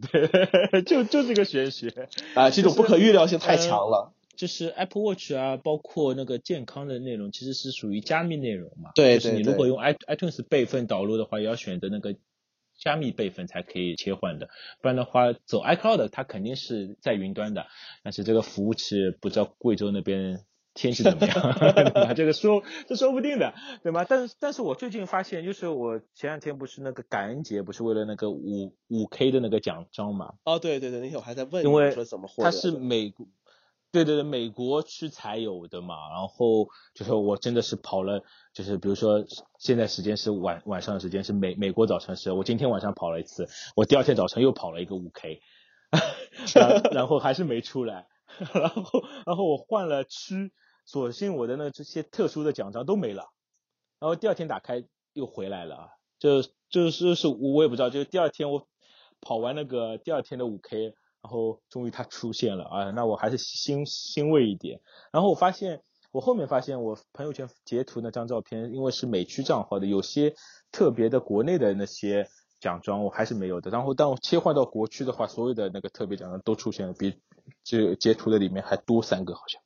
B: [LAUGHS]
A: 对，就就这个玄学。
B: 啊，这种不可预料性太
A: 呃
B: 强了。
A: 就是 Apple Watch 啊，包括那个健康的内容，其实是属于加密内容嘛。
B: 对
A: 就是你如果用 i iTunes 备份导入的话，也要选择那个加密备份才可以切换的，不然的话走 iCloud 它肯定是在云端的，但是这个服务器不知道贵州那边。天气怎么样？[LAUGHS] 对吧？这个说这说不定的，对吗？但是但是我最近发现，就是我前两天不是那个感恩节，不是为了那个五五 K 的那个奖章嘛？
B: 哦，对对对，那天我还在问你
A: 因为
B: 说怎么获得的。
A: 它是美国，对对对，美国区才有的嘛。然后就是我真的是跑了，就是比如说现在时间是晚晚上的时间是美美国早晨是，我今天晚上跑了一次，我第二天早晨又跑了一个五 K，[LAUGHS] 然 [LAUGHS] 然后还是没出来，然后然后我换了区，索性我的那这些特殊的奖章都没了，然后第二天打开又回来了啊，就就是是我也不知道，就是第二天我跑完那个第二天的五 K，然后终于它出现了啊，那我还是欣欣慰一点。然后我发现，我后面发现我朋友圈截图那张照片，因为是美区账号的，有些特别的国内的那些奖章我还是没有的。然后当我切换到国区的话，所有的那个特别奖章都出现了，比这截图的里面还多三个好像。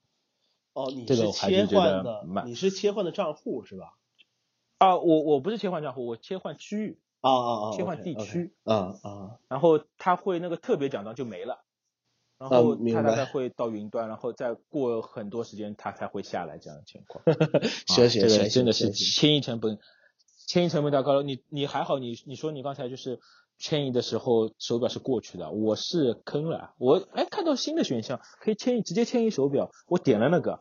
B: 哦，你
A: 这个
B: 是切换的，你是切换的账户是吧？
A: 啊，我我不是切换账户，我切换区域，
B: 啊啊啊！
A: 切换地区。
B: 啊啊
A: 然后它会那个特别奖章就没了，然
B: 啊
A: 后它大概会到云端，然后再过很多时间它才会下来这样的情况。[LAUGHS]
B: 玄学
A: 啊这个真的是
B: 玄学
A: 迁移成本，迁移成本太高了。你你还好，你你说你刚才就是迁移的时候手表是过去的，我是坑了，我哎看到新的选项可以迁移，直接迁移手表，我点了那个，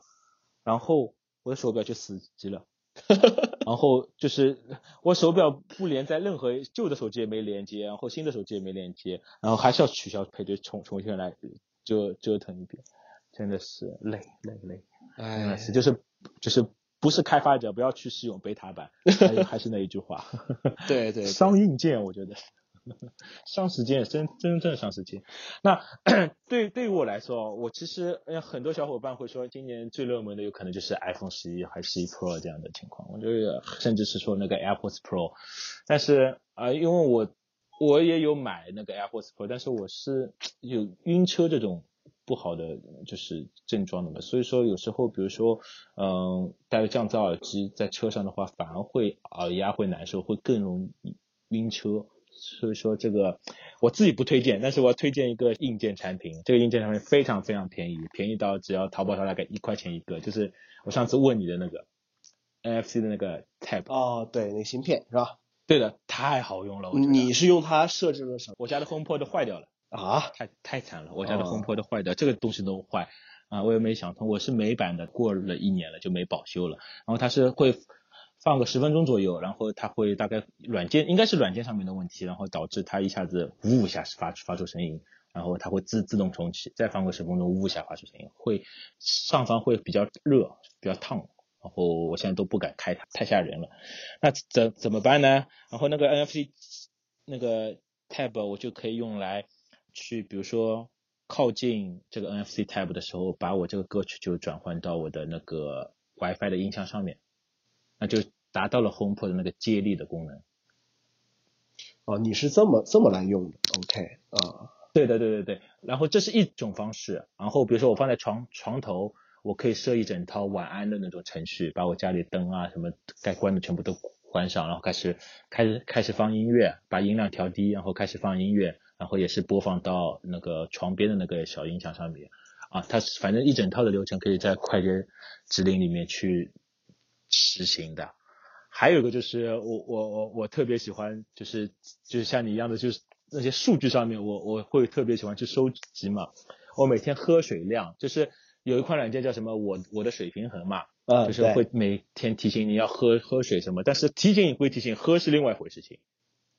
A: 然后我的手表就死机了。[LAUGHS] 然后就是我手表不连在任何旧的手机也没连接，然后新的手机也没连接，然后还是要取消配对，重重新来折折腾一遍，真的是累累累，真
B: 哎
A: 就是就是不是开发者不要去试用贝塔版，还还是那一句话，[LAUGHS]
B: 对 [LAUGHS] 对对
A: 伤硬件我觉得。[LAUGHS] 伤时间，真真正伤时间。那 [COUGHS] 对对于我来说，我其实呃很多小伙伴会说，今年最热门的有可能就是 iPhone 十一还是十一 Pro 这样的情况。我觉得甚至是说那个 AirPods Pro，但是啊、呃因为我我也有买那个 AirPods Pro，但是我是有晕车这种不好的就是症状的嘛，所以说有时候比如说嗯戴着降噪耳机在车上的话，反而会耳压会难受，会更容易晕车。所以说这个我自己不推荐，但是我要推荐一个硬件产品，这个硬件产品非常非常便宜，便宜到只要淘宝上大概一块钱一个，就是我上次问你的那个 NFC 的那个 Tab，
B: 哦，对，那个芯片是吧？
A: 对的，太好用了，
B: 你是用它设置了什么？
A: 我家的 HomePod 坏掉了，
B: 啊？
A: 太太惨了，我家的
B: 哦。
A: HomePod 坏掉，这个东西都坏。啊，我也没想通，我是美版的，过了一年了就没保修了，然后它是会放个十分钟左右，然后它会大概软件应该是软件上面的问题，然后导致它一下子呜一下发出发出声音，然后它会自自动重启，再放个十分钟呜一下发出声音，会上方会比较热，比较烫。然后我现在都不敢开它，太吓人了。那怎怎么办呢？然后那个 NFC 那个 tab 我就可以用来去，比如说靠近这个 NFC tab 的时候，把我这个歌曲就转换到我的那个 WiFi 的音箱上面，那就达到了 HomePod 的那个接力的功能。
B: 哦，你是这么这么来用的？OK 啊，
A: 对的，对对对。然后这是一种方式。然后比如说我放在床床头，我可以设一整套晚安的那种程序，把我家里灯啊什么该关的全部都关上，然后开始开始开始放音乐，把音量调低，然后开始放音乐，然后也是播放到那个床边的那个小音响上面。啊，它是反正一整套的流程可以在快捷指令里面去实行的。还有一个就是我我我我特别喜欢，就是就是像你一样的，就是那些数据上面我我会特别喜欢去收集嘛。我每天喝水量，就是有一款软件叫什么我我的水平衡嘛，
B: 嗯，
A: 就是会每天提醒你要喝喝水什么，但是提醒归提醒，喝是另外一回事情。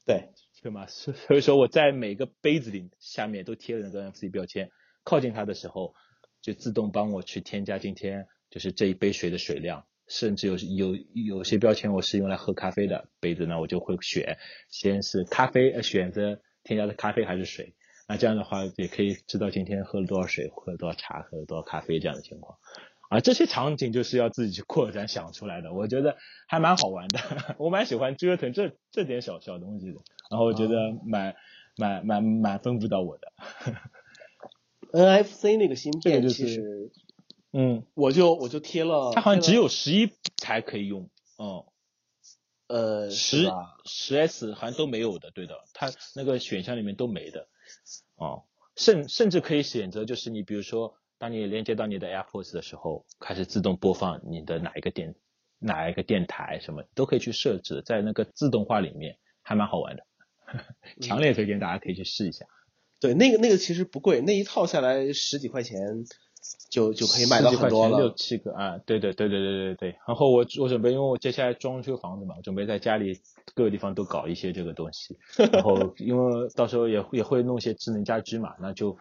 B: 对
A: 对吗？所所以说我在每个杯子里下面都贴了那个 NFC 标签，靠近它的时候就自动帮我去添加今天就是这一杯水的水量，甚至有有有些标签我是用来喝咖啡的杯子呢，我就会选先是咖啡，呃选择添加的咖啡还是水。那这样的话也可以知道今天喝了多少水，喝了多少茶，喝了多少咖啡这样的情况。啊，这些场景就是要自己去扩展想出来的，我觉得还蛮好玩的，[LAUGHS] 我蛮喜欢折腾这这点小小东西的，然后我觉得蛮蛮蛮蛮丰富到我的。[LAUGHS]
B: NFC 那个芯片其实，
A: 嗯，
B: 我就我就贴了，
A: 它好像只有十一才可以用，嗯，
B: 呃是
A: 十
B: 吧？
A: 十 S 好像都没有的，对的，它那个选项里面都没的，哦，甚甚至可以选择，就是你比如说，当你连接到你的 AirPods 的时候，开始自动播放你的哪一个电哪一个电台什么，都可以去设置，在那个自动化里面还蛮好玩的，强烈推荐大家可以去试一下，
B: 对，那个那个其实不贵，那一套下来十几块钱就就可以买到很多
A: 六
B: 了。
A: 七个啊，对对对对对对对。然后我我准备，因为我接下来装修房子嘛，我准备在家里各个地方都搞一些这个东西。[LAUGHS] 然后因为到时候也也会弄一些智能家居嘛，那就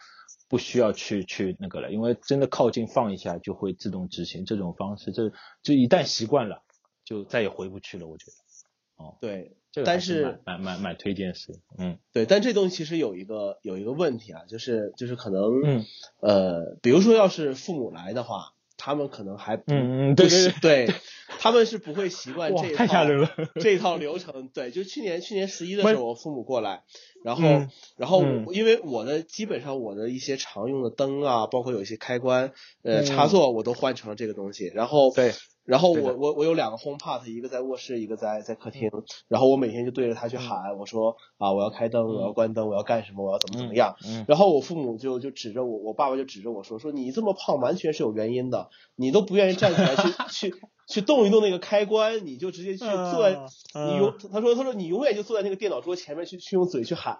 A: 不需要去去那个了，因为真的靠近放一下就会自动执行这种方式，这就一旦习惯了，就再也回不去了。我觉得哦
B: 对
A: 这个
B: 但是
A: 蛮蛮蛮蛮推荐是，嗯
B: 对，但这东西其实有一个有一个问题啊，就是就是可能
A: 嗯
B: 呃，比如说要是父母来的话，他们可能还不
A: 嗯嗯，
B: 不
A: 对对
B: 对，他们是不会习惯这一套
A: 太吓人了
B: 这一套流程。对，就去年去年十一的时候，我父母过来，然后、
A: 嗯
B: 然后
A: 嗯
B: 因为我的基本上我的一些常用的灯啊，包括有一些开关呃
A: 嗯
B: 插座，我都换成了这个东西。然后
A: 对
B: 然后我我我有两个 HomePod，一个在卧室，一个在在客厅。然后我每天就对着它去喊，我说啊，我要开灯，我要关灯，我要干什么，我要怎么怎么样。
A: 嗯
B: 然后我父母就就指着我，我爸爸就指着我说说你这么胖完全是有原因的，你都不愿意站起来去去去动一动那个开关，你就直接去坐在、
A: 嗯
B: 你永他说他说你永远就坐在那个电脑桌前面去去用嘴去喊。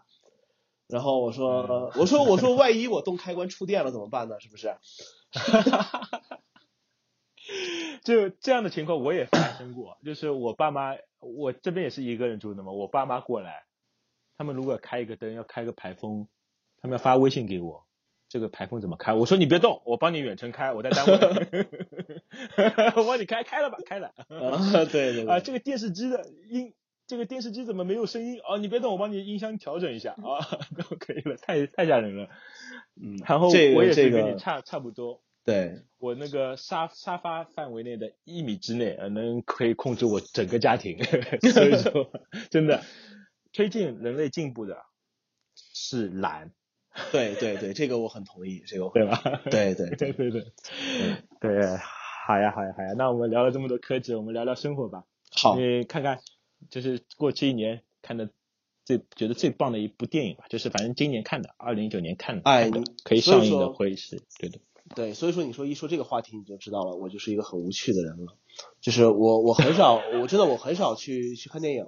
B: 然后我说、
A: 嗯
B: 我说我说万一我动开关触电了怎么办呢？是不是？[LAUGHS] [LAUGHS]
A: 就这样的情况我也发生过，就是我爸妈，我这边也是一个人住的嘛，我爸妈过来，他们如果开一个灯，要开个排风，他们要发微信给我，这个排风怎么开？我说你别动，我帮你远程开，我在单位，[LAUGHS] 我帮你开，开了吧，开了。
B: 啊，对对对，
A: 啊，这个电视机的音，这个电视机怎么没有声音？哦，你别动，我帮你音箱调整一下啊，都 [LAUGHS] 可以了，太太吓人了。
B: 嗯，
A: 然后我也是跟你差差不多，
B: 对
A: 我那个沙沙发范围内的一米之内，呃，能可以控制我整个家庭，[LAUGHS] 所以说真的推进人类进步的是懒，
B: 对对对，这个我很同意，这个我
A: 对吧？
B: 对对
A: 对 [LAUGHS] 对对对，好呀好呀好呀，那我们聊了这么多科技，我们聊聊生活吧。
B: 好，
A: 你看看，就是过去一年看的最觉得最棒的一部电影吧，就是反正今年看的，二零一九年看的，
B: 哎
A: 可以上映的
B: 说
A: 会是对的。
B: 对，所以说你说一说这个话题，你就知道了，我就是一个很无趣的人了。就是我我很少，我真的我很少去去看电影，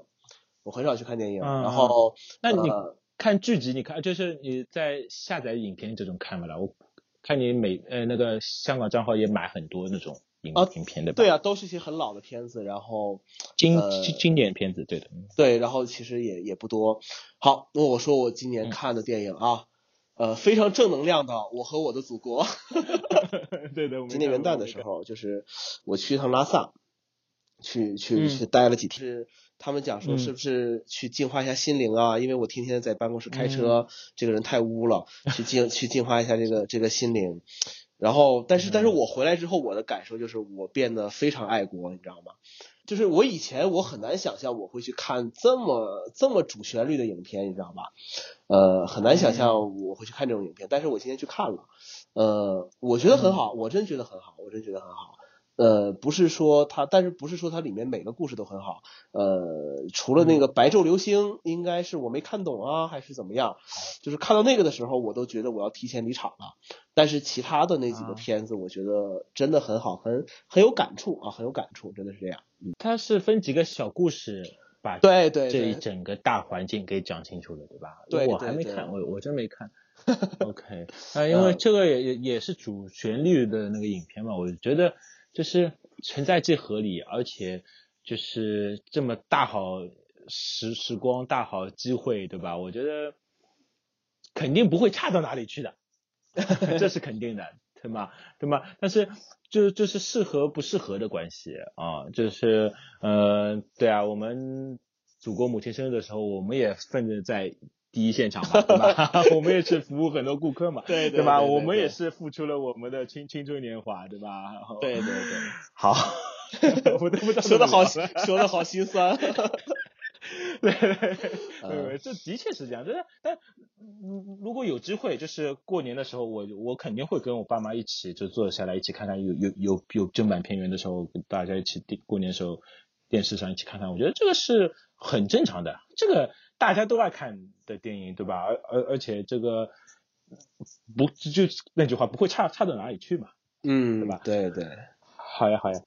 B: 我很少去看电影。
A: 嗯
B: 然后
A: 那你
B: 呃
A: 看剧集，你看就是你在下载影片这种看不了，我看你每呃那个香港账号也买很多那种影、
B: 啊
A: 影片的吧？
B: 对啊，都是一些很老的片子，然后
A: 经
B: 呃
A: 经经典片子，对的。嗯
B: 对，然后其实也也不多。好，那我说我今年
A: 嗯
B: 看的电影啊，呃，非常正能量的《我和我的祖国》。[LAUGHS] [LAUGHS]
A: 对的，
B: 今年元旦的时，候，就是我去一趟拉萨，去去
A: 嗯
B: 去待了几天。是他们讲说
A: 嗯
B: 是不是去净化一下心灵啊？因为我天天在办公室开车，这个人太污了，去净 [LAUGHS] 去净化一下这个这个心灵。然后，但是但是
A: 嗯
B: 我回来之后，我的感受就是我变得非常爱国，你知道吗？就是我以前我很难想象我会去看这么这么主旋律的影片，你知道吧？呃，很难想象我会去看这种影片，但是我今天去看了，呃，我觉得很好，我真觉得很好，我真觉得很好。呃，不是说它，但是不是说它里面每个故事都很好。呃，除了那个白昼流星，应该是我没看懂啊，还是怎么样？就是看到那个的时候，我都觉得我要提前离场了。但是其他的那几个
A: 啊
B: 片子，我觉得真的很好，很很有感触啊，很有感触，真的是这样。
A: 它是分几个小故事把
B: 对对
A: 这一，整个大环境给讲清楚了，对吧？
B: 对
A: 我还没看，我我真没看。[LAUGHS] OK，啊，因为
B: 嗯
A: 这个也也也是主旋律的那个影片嘛，我觉得就是存在即合理，而且就是这么大好时时光大好机会，对吧？我觉得肯定不会差到哪里去的，这是肯定的，对吗？对吗？但是就就是适合不适合的关系啊，就是呃，对啊，我们祖国母亲生日的时候，我们也奋着在。第一现场嘛，对吧？[LAUGHS] 我们也是服务很多顾客嘛，
B: 对
A: 对吧？我们也是付出了我们的青青春年华，对吧？
B: 对对对，
A: 好，[LAUGHS] 我都不知道
B: 说的好，说的好心酸。[LAUGHS]
A: 对对对，这的确是这样。但是，但如果有机会，就是过年的时候，我我肯定会跟我爸妈一起就坐下来一起看看有有有有正版片源的时候，跟大家一起过年的时候电视上一起看看。我觉得这个是很正常的，这个。大家都爱看的电影，对吧？而而而且这个不就那句话不会差差到哪里去嘛？
B: 嗯，
A: 对吧？
B: 对对，
A: 好呀好呀，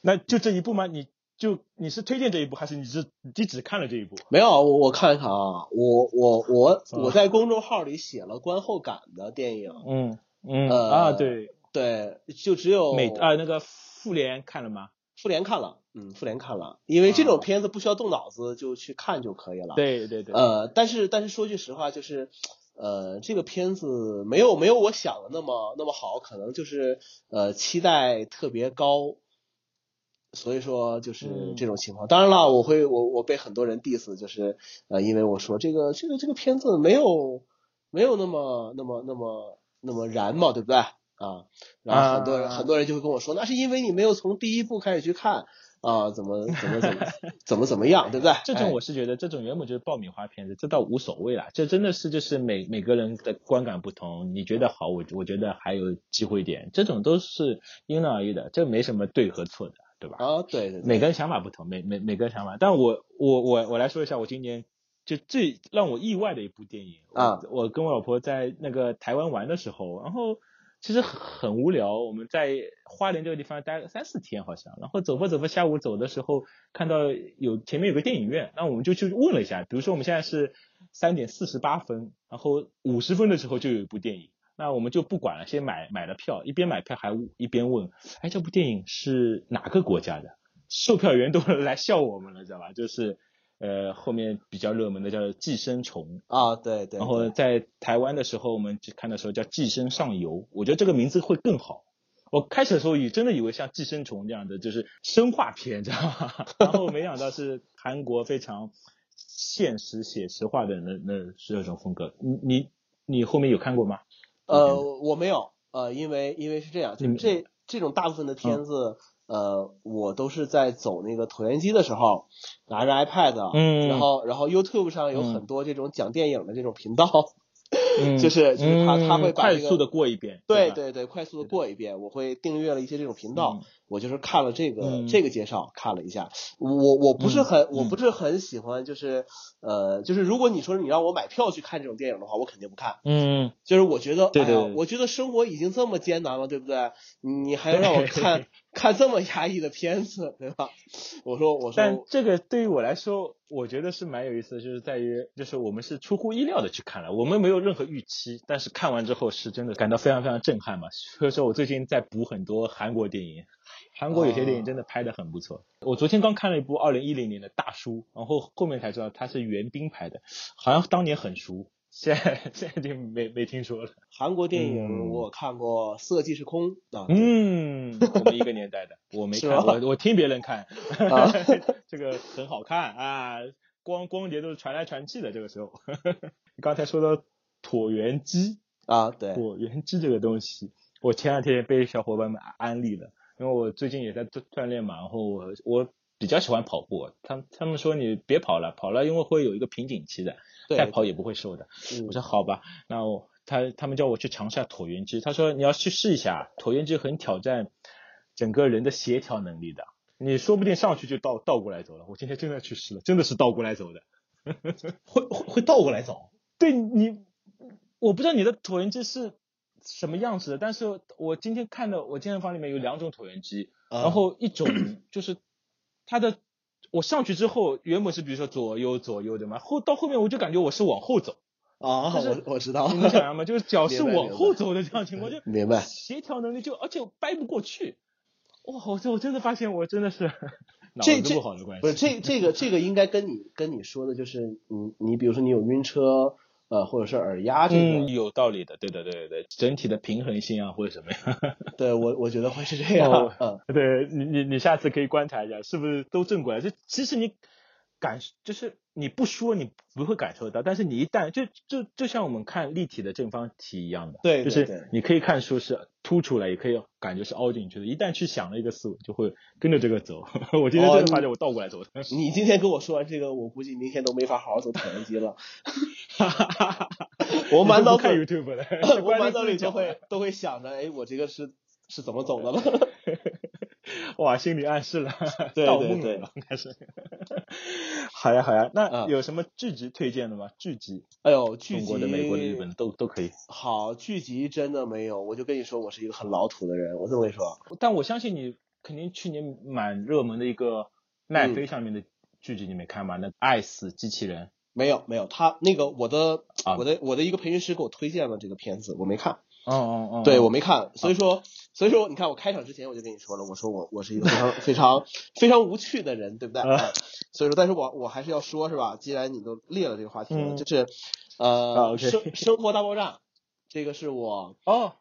A: 那就这一部吗？你就你是推荐这一部，还是你是你只看了这一部？
B: 没有，我我看一看啊，我我我我在公众号里写了观后感的电影。
A: 嗯嗯啊对
B: 对，就只有
A: 美啊那个复联看了吗？
B: 复联看了。嗯，复联看了，因为这种片子不需要动脑子就去看就可以了。
A: 对对对。
B: 呃，但是但是说句实话，就是呃这个片子没有没有我想的那么那么好，可能就是呃期待特别高，所以说就是这种情况。当然了，我会我我被很多人 diss，就是呃因为我说这个这个这个片子没有没有那么那么那么那么燃嘛，对不对啊？然后很多人很多人就会跟我说，那是因为你没有从第一部开始去看。啊，怎么怎么怎么怎么怎么样，对不对？
A: 这种我是觉得，这种原本就是爆米花片子，这倒无所谓啦。这真的是就是每每个人的观感不同，你觉得好，我我觉得还有机会点，这种都是因人而异的，这没什么对和错的，对吧？
B: 啊，对对，
A: 每个人想法不同，每每每个人想法。但我我我我来说一下，我今年就最让我意外的一部电影
B: 啊，
A: 我跟我老婆在那个台湾玩的时候，然后。其实很无聊，我们在花莲这个地方待了三四天好像，然后走吧走吧，下午走的时候看到有前面有个电影院，那我们就去问了一下，比如说我们现在是三点四十八分，然后五十分的时候就有一部电影，那我们就不管了，先买买了票，一边买票还一边问，哎，这部电影是哪个国家的？售票员都 [LAUGHS] 来笑我们了，知道吧？就是。呃，后面比较热门的叫《寄生虫》
B: 啊，对对。
A: 然后在台湾的时候，我们看的时候叫《寄生上游》，我觉得这个名字会更好。我开始的时候也真的以为像《寄生虫》这样的就是生化片，知道吗？[LAUGHS] 然后没想到是韩国非常现实写实化的那那是那种风格。你你你后面有看过吗？
B: 呃，我没有，呃，因为因为是这样，就这这种大部分的片子。呃，我都是在走那个椭圆机的时候，拿着 iPad，
A: 嗯，
B: 然后然后 YouTube 上有很多这种讲电影的这种频道。[LAUGHS] 就是就是他他会
A: 快速的过一遍，
B: 对对对，快速的过一遍。我会订阅了一些这种频道，我就是看了这个这个介绍，看了一下。我我不是很我不是很喜欢，就是呃就是如果你说你让我买票去看这种电影的话，我肯定不看。
A: 嗯，
B: 就是我觉得，
A: 对对，
B: 我觉得生活已经这么艰难了，对不对？你还要让我看 [LAUGHS] 看这么压抑的片子，对吧？我说我说，
A: 但这个对于我来说。我觉得是蛮有意思的，就是在于，就是我们是出乎意料的去看了，我们没有任何预期，但是看完之后是真的感到非常非常震撼嘛。所以说我最近在补很多韩国电影，韩国有些电影真的拍的很不错。我昨天刚看了一部二零一零年的大叔，然后后面才知道他是袁冰拍的，好像当年很熟。现在 [LAUGHS] 现在就没没听说了。
B: 韩国电影我看过《色即是空》
A: 啊，嗯，我们一个年代的，我没看，我我听别人看，[LAUGHS] 这个很好看啊，光光碟都是传来传去的。这个时候，[LAUGHS] 刚才说到椭圆机
B: 啊，对，
A: 椭圆机这个东西，我前两天被小伙伴们安利了，因为我最近也在锻锻炼嘛，然后我我比较喜欢跑步，他他们说你别跑了，跑了因为会有一个瓶颈期的。再跑也不会瘦的，我说好吧，那我他他们叫我去尝试下椭圆机，他说你要去试一下，椭圆机很挑战整个人的协调能力的，你说不定上去就倒倒过来走了。我今天真的去试了，真的是倒过来走的，[LAUGHS]
B: 会会会倒过来走。
A: 对你，我不知道你的椭圆机是什么样子的，但是我今天看的我健身房里面有两种椭圆机，然后一种 [COUGHS] 就是它的。我上去之后，原本是比如说左右左右对吗，后到后面我就感觉我是往后走
B: 啊，我我知道，
A: 你能想象吗？就是脚 [LAUGHS] 是往后走的这样情况，就
B: 明白，
A: 协调能力就而且掰不过去，哇，我我真的发现我真的是 [LAUGHS] 脑子
B: 这这
A: 不好的关系。
B: 不是这这个这个应该跟你跟你说的就是你你比如说你有晕车呃或者是耳压这个，
A: 嗯，有道理的，对的，对对对，整体的平衡性啊或者什么呀。[LAUGHS]
B: 对我我觉得会是这样，
A: 哦
B: 嗯，[LAUGHS]
A: 对你你你下次可以观察一下，是不是都正过来？就其实你感就是你不说你不会感受到，但是你一旦就就就像我们看立体的正方体一样的，
B: 对对对
A: 就是你可以看出是凸出来，也可以感觉是凹进去的。一旦去想了一个思维，就会跟着这个走。[LAUGHS] 我今天
B: 哦
A: 真的发现我倒过来走的。
B: 你今天跟我说完这个，我估计明天都没法好好走椭圆机了。[LAUGHS] [LAUGHS] 我满脑子
A: 不看 YouTube 的，
B: 我满脑里
A: 自己讲
B: 都会都会想着，哎，我这个是是怎么走的了？
A: 哇，心理暗示了，[LAUGHS]
B: 对对对
A: 了，开始。[LAUGHS] 好呀好呀，那
B: 嗯
A: 有什么剧集推荐的吗？剧集，
B: 哎呦，剧集
A: 中国的、美国的、日本的都都可以。
B: 好，剧集真的没有，我就跟你说，我是一个很老土的人，我这么跟你说，
A: 但我相信你肯定去年蛮热门的一个奈
B: 嗯
A: 飞上面的剧集你没看吗？那《爱死机器人
B: 没有没有，他那个我的、
A: 啊
B: 我的我的一个培训师给我推荐了这个片子，我没看，》。
A: 哦哦哦，
B: 对我没看，所以说所以说你看我开场之前我就跟你说了，我说我我是一个非常非常非常无趣的人，对不对？所以说，但是我我还是要说，是吧？既然你都列了这个话题了，
A: 嗯
B: 就是呃，生生活大爆炸，这个是我
A: 哦，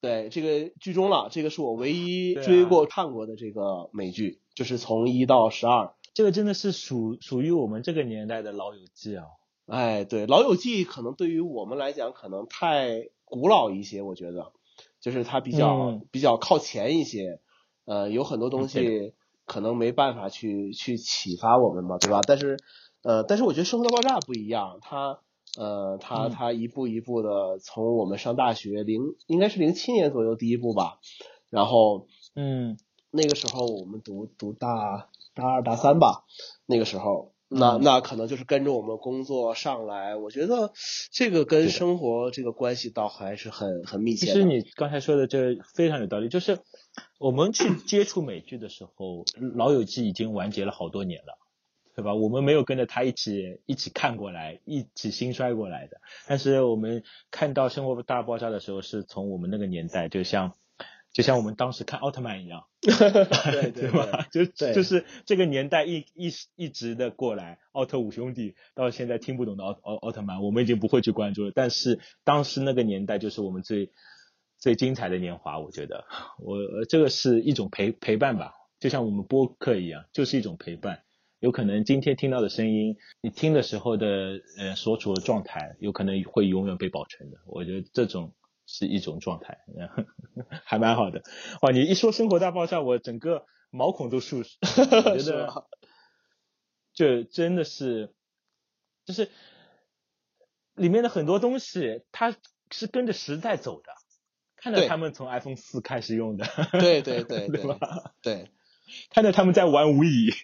B: 对这个剧中了，这个是我唯一追过、看过的这个美剧，就是从一到十二。
A: 这个真的是属属于我们这个年代的老友记啊。
B: 哎，对，《老友记》可能对于我们来讲可能太古老一些，我觉得，就是它比较、
A: 嗯。
B: 比较靠前一些，呃，有很多东
A: 嗯
B: 西可能没办法去去启发我们嘛，对吧？但是，呃，但是我觉得《生活大爆炸》不一样，它呃，它
A: 嗯。
B: 它一步一步的从我们上大学零应该是零七年左右第一部吧，然后
A: 嗯，
B: 那个时候我们读读大大二大三吧，那个时候，那
A: 嗯
B: 那可能就是跟着我们工作上来，我觉得这个跟生活这个关系倒还是很很密切的。
A: 实你刚才说的这非常有道理，就是我们去 [CLEARS THROAT] 接触美剧的时候，《老友记》已经完结了好多年了。对吧？我们没有跟着他一起一起看过来，一起兴衰过来的。但是我们看到《生活大爆炸》的时候，是从我们那个年代，就像就像我们当时看奥特曼一样，[LAUGHS]
B: 对 [LAUGHS] 对
A: 吧？[LAUGHS] 就就是这个年代一一一直的过来，奥特五兄弟到现在听不懂的奥奥奥特曼，我们已经不会去关注了。但是当时那个年代就是我们最最精彩的年华，我觉得我呃这个是一种陪陪伴吧，就像我们播客一样，就是一种陪伴。有可能今天听到的声音，你听的时候的呃所处的状态，有可能会永远被保存的。我觉得这种是一种状态，还蛮好的。哇，你一说生活大爆炸，我整个毛孔都竖，我 [LAUGHS] 觉
B: 是
A: 得
B: 吧
A: 这真的是，就是里面的很多东西，它是跟着时代走的。看着他们从 iPhone 四开始用的，
B: 对对 [LAUGHS] 对
A: 对吧？
B: 对，
A: 看着他们在玩无语，[LAUGHS]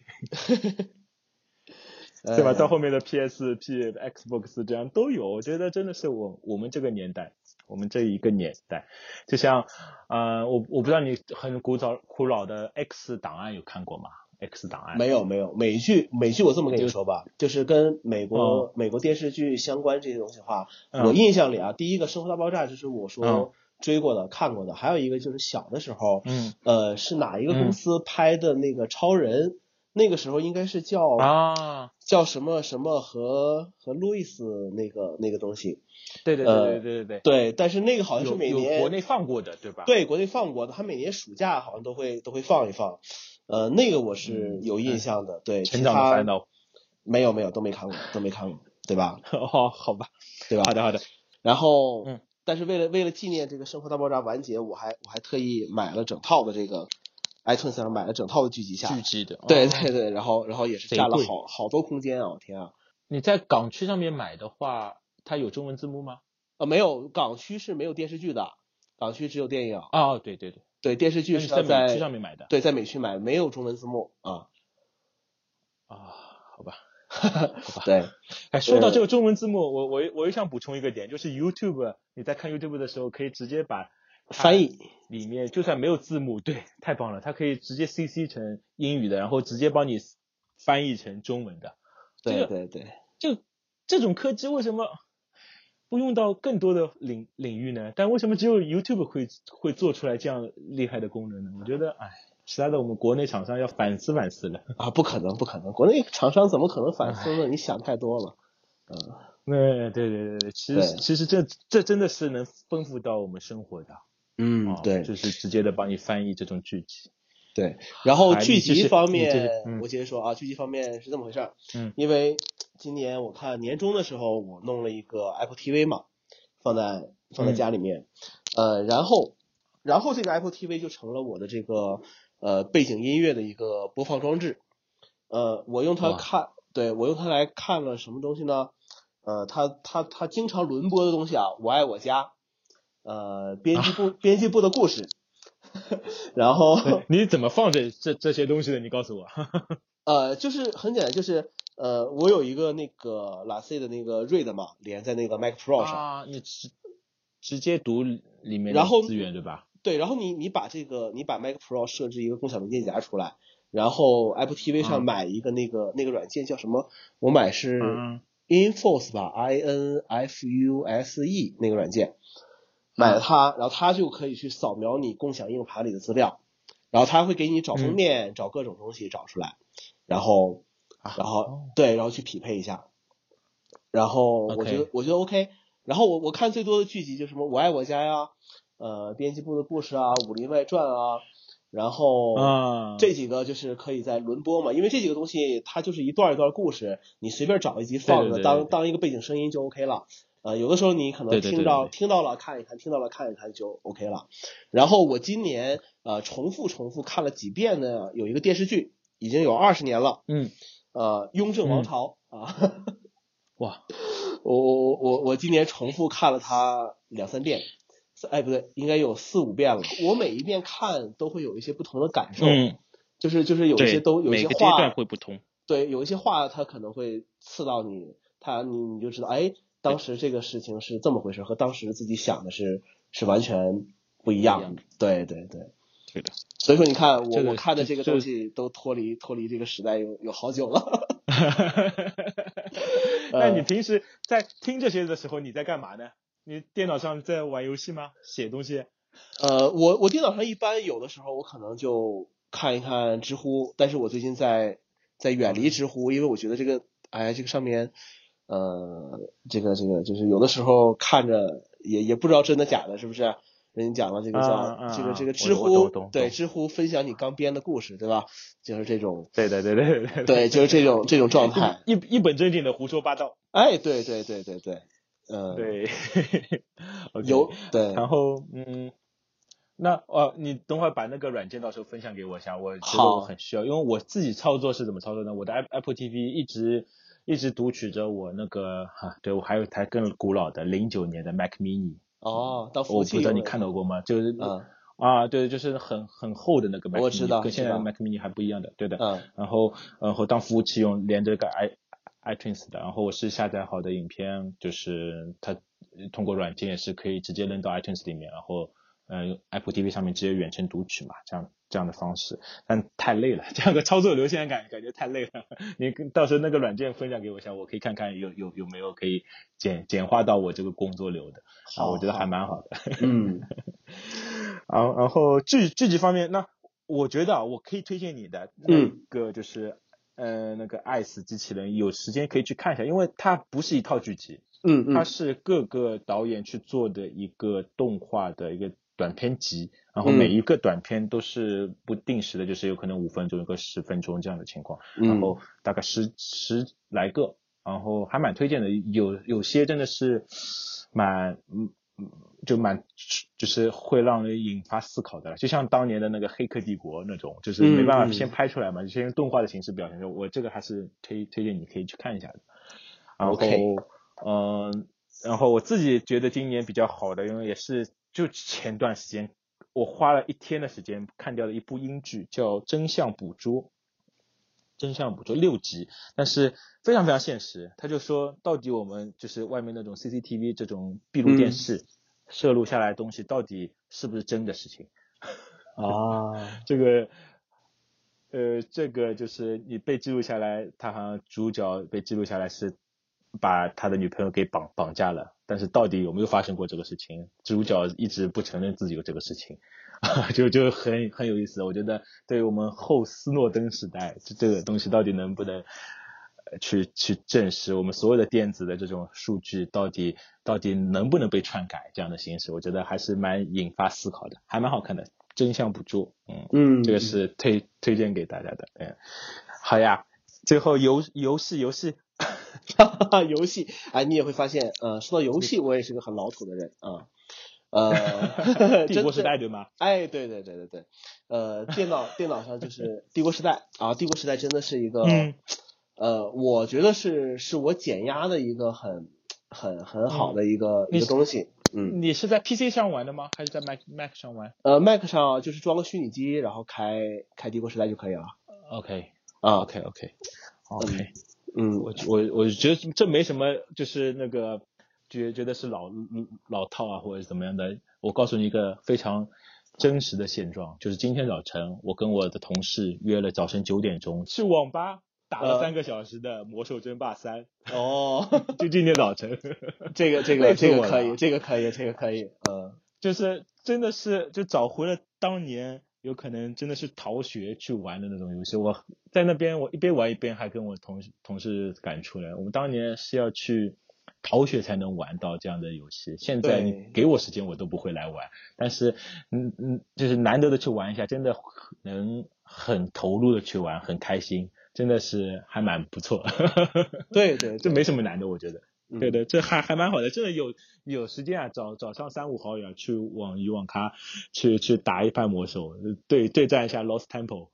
A: 对吧？
B: 呃
A: 到后面的 PSP、Xbox 这样都有，我觉得真的是我我们这个年代，我们这一个年代，就像呃，我我不知道你很古早古老的 X 档案有看过吗？X 档案
B: 没有没有美剧美剧，我这么跟你说吧，就是跟美国、美国电视剧相关这些东西的话，
A: 嗯
B: 我印象里啊，第一个《生活大爆炸》就是我说
A: 嗯
B: 追过的、看过的，还有一个就是小的时候，
A: 嗯
B: 呃，是哪一个公司拍的那个超人？那个时候应该是叫
A: 啊，
B: 叫什么什么和和路易斯那个那个东西，
A: 对对对对对对对，
B: 对，但是那个好像是每年
A: 国内放过的，对吧？
B: 对国内放过的，他每年暑假好像都会都会放一放，呃，那个我是
A: 嗯
B: 有印象的，对，
A: 成长的烦恼。
B: 没有没有都没看过，都没看过，对吧？[LAUGHS]
A: 哦，好吧，
B: 对吧？
A: 好的好的，
B: 然后，
A: 嗯，
B: 但是为了为了纪念这个《生活大爆炸》完结，我还我还特意买了整套的这个 iTunes 上买了整套的剧集下来
A: 剧，集的。
B: 对
A: 哦
B: 对对，然后然后也是
A: 贼
B: 占了好好多空间啊！我天啊，
A: 你在港区上面买的话，它有中文字幕吗？
B: 呃，没有港区是没有电视剧的，港区只有电影，
A: 哦，对对对，
B: 对电视剧是在
A: 美区上面买的。
B: 对在美区买，没有中文字幕啊，
A: 啊，好吧。[LAUGHS]
B: 对，
A: 哎，说到这个中文字幕，我我我又想补充一个点，就是 YouTube，你在看 YouTube 的时候，可以直接把它
B: 翻译
A: 里面就算没有字幕，对，[LAUGHS] 太棒了，它可以直接 CC 成英语的，然后直接帮你翻译成中文的。这个
B: 对对对，
A: 就这种科技为什么不用到更多的领领域呢？但为什么只有 YouTube 会会做出来这样厉害的功能呢？我觉得，哎，其他的我们国内厂商要反思反思了。
B: 啊，不可能，不可能，国内厂商怎么可能反思呢？你想太多了。嗯，
A: 对对对对对，其实其实这这真的是能丰富到我们生活的。哦，
B: 嗯对
A: 就是直接的帮你翻译这种剧集。
B: 对。然后剧集方面，
A: 嗯
B: 我接着说啊，剧集方面是这么回事儿。
A: 嗯
B: 因为今年我看年终的时候，我弄了一个 Apple TV 嘛，放在放在
A: 嗯
B: 家里面，呃，然后然后这个 Apple TV 就成了我的这个呃背景音乐的一个播放装置。呃，我用它看，对我用它来看了什么东西呢？呃，它它它经常轮播的东西啊，《我爱我家》，呃，编辑部、编辑部的故事，[LAUGHS] 然后
A: 你怎么放这这这些东西的？你告诉我。[LAUGHS]
B: 呃，就是很简单，就是呃，我有一个那个拉 C 的那个 Read 嘛，连在那个 Mac Pro 上，
A: 啊，你直直接读里面的
B: 然后
A: 资源对吧？
B: 对，然后你你把这个你把 Mac Pro 设置一个共享文件夹出来，然后 Apple TV 上
A: 嗯
B: 买一个那个、那个软件叫什么？我买是
A: 嗯
B: Infuse 吧，I N F U S E 那个软件，买了它，然后它就可以去扫描你共享硬盘里的资料，然后它会给你找封
A: 嗯。
B: 面，找各种东西找出来，然后然后、
A: 哦。
B: 对，然后去匹配一下，然后我觉得我觉得 OK，然后我我看最多的剧集就是什么《我爱我家》呀，呃，编辑部的故事啊，《武林外传》啊，然后
A: 啊，
B: 这几个就是可以在轮播嘛，因为这几个东西它就是一段一段故事，你随便找一集放着当当一个背景声音就 OK 了。呃，有的时候你可能听到听到了看一看，听到了看一看就 OK 了。然后我今年呃重复重复看了几遍呢，有一个电视剧已经有二十年了，
A: 嗯，
B: 呃，《雍正王朝》啊，
A: 哇，[LAUGHS]
B: 我我我我我今年重复看了它两三遍，哎不对，应该有四五遍了。我每一遍看都会有一些不同的感受，
A: 嗯，
B: 就是就是有一些，都有一些
A: 每个阶段
B: 话，
A: 会不同。
B: 对，有一些话它可能会刺到你，它你你就知道，哎，当时这个事情是这么回事，和当时自己想的是是完全不一样的。对对对，
A: 对的。
B: 所以说你看我我看的这个东西都脱离脱离这个时代有有好久了。[LAUGHS]
A: 那你平时在听这些的时候，你在干嘛呢？你电脑上在玩游戏吗？写东西？
B: 呃，我我电脑上一般有的时候我可能就看一看知乎，但是我最近在在远离知乎，因为我觉得这个哎这个上面呃这个这个就是有的时候看着也也不知道真的假的，是不是？人家讲了这个叫、这个这个知乎对知乎分享你刚编的故事，对吧？就是这种
A: 对对对对对
B: 对，就是这种这种状态。
A: 一一本正经的胡说八道。
B: 哎，对对对对对，[LAUGHS] 嗯、
A: 对
B: 有对
A: 然后嗯，那哦，你等会儿把那个软件到时候分享给我一下，我觉得我很需要，因为我自己操作是怎么操作呢？我的 App- Apple TV 一直一直读取着我那个哈、对我还有一台更古老的零九年的 Mac Mini，
B: 哦，当服务
A: 我不知道你看到过吗？就是
B: 嗯
A: 啊，对，就是很很厚的那个 Mac Mini，
B: 我知道
A: 跟现在的 Mac Mini 还不一样的，对的。
B: 嗯
A: 然后然后当服务器用，连着个 i iTunes 的，然后我是下载好的影片，就是它通过软件也是可以直接扔到 iTunes 里面，然后呃 Apple TV 上面直接远程读取嘛，这样这样的方式，但太累了，这样的操作流现在感感觉太累了。[LAUGHS] 你跟到时候那个软件分享给我一下，我可以看看有有有没有可以简简化到我这个工作流的。啊，
B: 好
A: 我觉得还蛮好的。[LAUGHS]
B: 嗯。
A: 然后然后剧剧集方面，那我觉得啊，我可以推荐你的那
B: 嗯
A: 个就是、呃那个爱死机器人，有时间可以去看一下，因为它不是一套剧集，
B: 嗯嗯。
A: 它是各个导演去做的一个动画的一个短片集，然后
B: 嗯
A: 每一个短片都是不定时的，就是有可能五分钟、一个十分钟这样的情况，然
B: 嗯
A: 后大概十十来个，然后还蛮推荐的，有有些真的是蛮嗯嗯就蛮就是会让人引发思考的了，就像当年的那个《黑客帝国》那种，就是没办法先拍出来嘛，就先用动画的形式表现。就我这个还是推推荐你可以去看一下的。然后嗯、然后我自己觉得今年比较好的，因为也是就前段时间我花了一天的时间看掉了一部英剧，叫《真相捕捉》。真相捕捉六集，但是非常非常现实。他就说，到底我们就是外面那种 CCTV 这种闭路电视、摄录下来的东西，到底是不是真的事情？
B: 啊，[LAUGHS]
A: 这个，呃，这个就是你被记录下来，他好像主角被记录下来是把他的女朋友给绑绑架了，但是到底有没有发生过这个事情？主角一直不承认自己有这个事情，啊 [LAUGHS] 就就很很有意思。我觉得对于我们后斯诺登时代，这这个东西到底能不能去去证实我们所有的电子的这种数据到底到底能不能被篡改这样的形式，我觉得还是蛮引发思考的，还蛮好看的。真相捕捉，嗯
B: 嗯，
A: 这个是推推荐给大家的，嗯，好呀，最后游游戏游戏。
B: 哈哈，游戏，哎，你也会发现，呃，说到游戏，我也是个很老土的人啊，呃，[LAUGHS]
A: 帝国时代对吗？
B: 哎，对对对对对，呃，电脑电脑上就是帝国时代啊，帝国时代真的是一个，呃，我觉得是是我减压的一个很很很好的一个一个东西。嗯，
A: 你是在 PC 上玩的吗？还是在 Mac Mac 上玩？
B: 呃，Mac 上就是装个虚拟机，然后开开帝国时代就可以了。
A: OK，
B: 啊
A: ，OK OK OK。
B: 嗯，
A: 我我我觉得这没什么，就是那个觉觉得是老老套啊，或者怎么样的。我告诉你一个非常真实的现状，就是今天早晨我跟我的同事约了早晨九点钟去网吧打了三个小时的《魔兽争霸三》。[LAUGHS]
B: 哦，
A: 就今天早晨，[LAUGHS]
B: 这个这个这个可以，这个可以，这个可以。嗯，
A: 就是真的是就找回了当年。有可能真的是逃学去玩的那种游戏。我在那边，我一边玩一边还跟我同事同事赶出来。我们当年是要去逃学才能玩到这样的游戏。现在你给我时间，我都不会来玩。但是，嗯嗯，就是难得的去玩一下，真的能很投入的去玩，很开心，真的是还蛮不错。[LAUGHS]
B: 对对，
A: 这没什么难的，我觉得。对对，这还还蛮好的，真的有有时间啊，早早上三五好友去网鱼网咖去去打一盘魔兽，对对战一下 Lost Temple。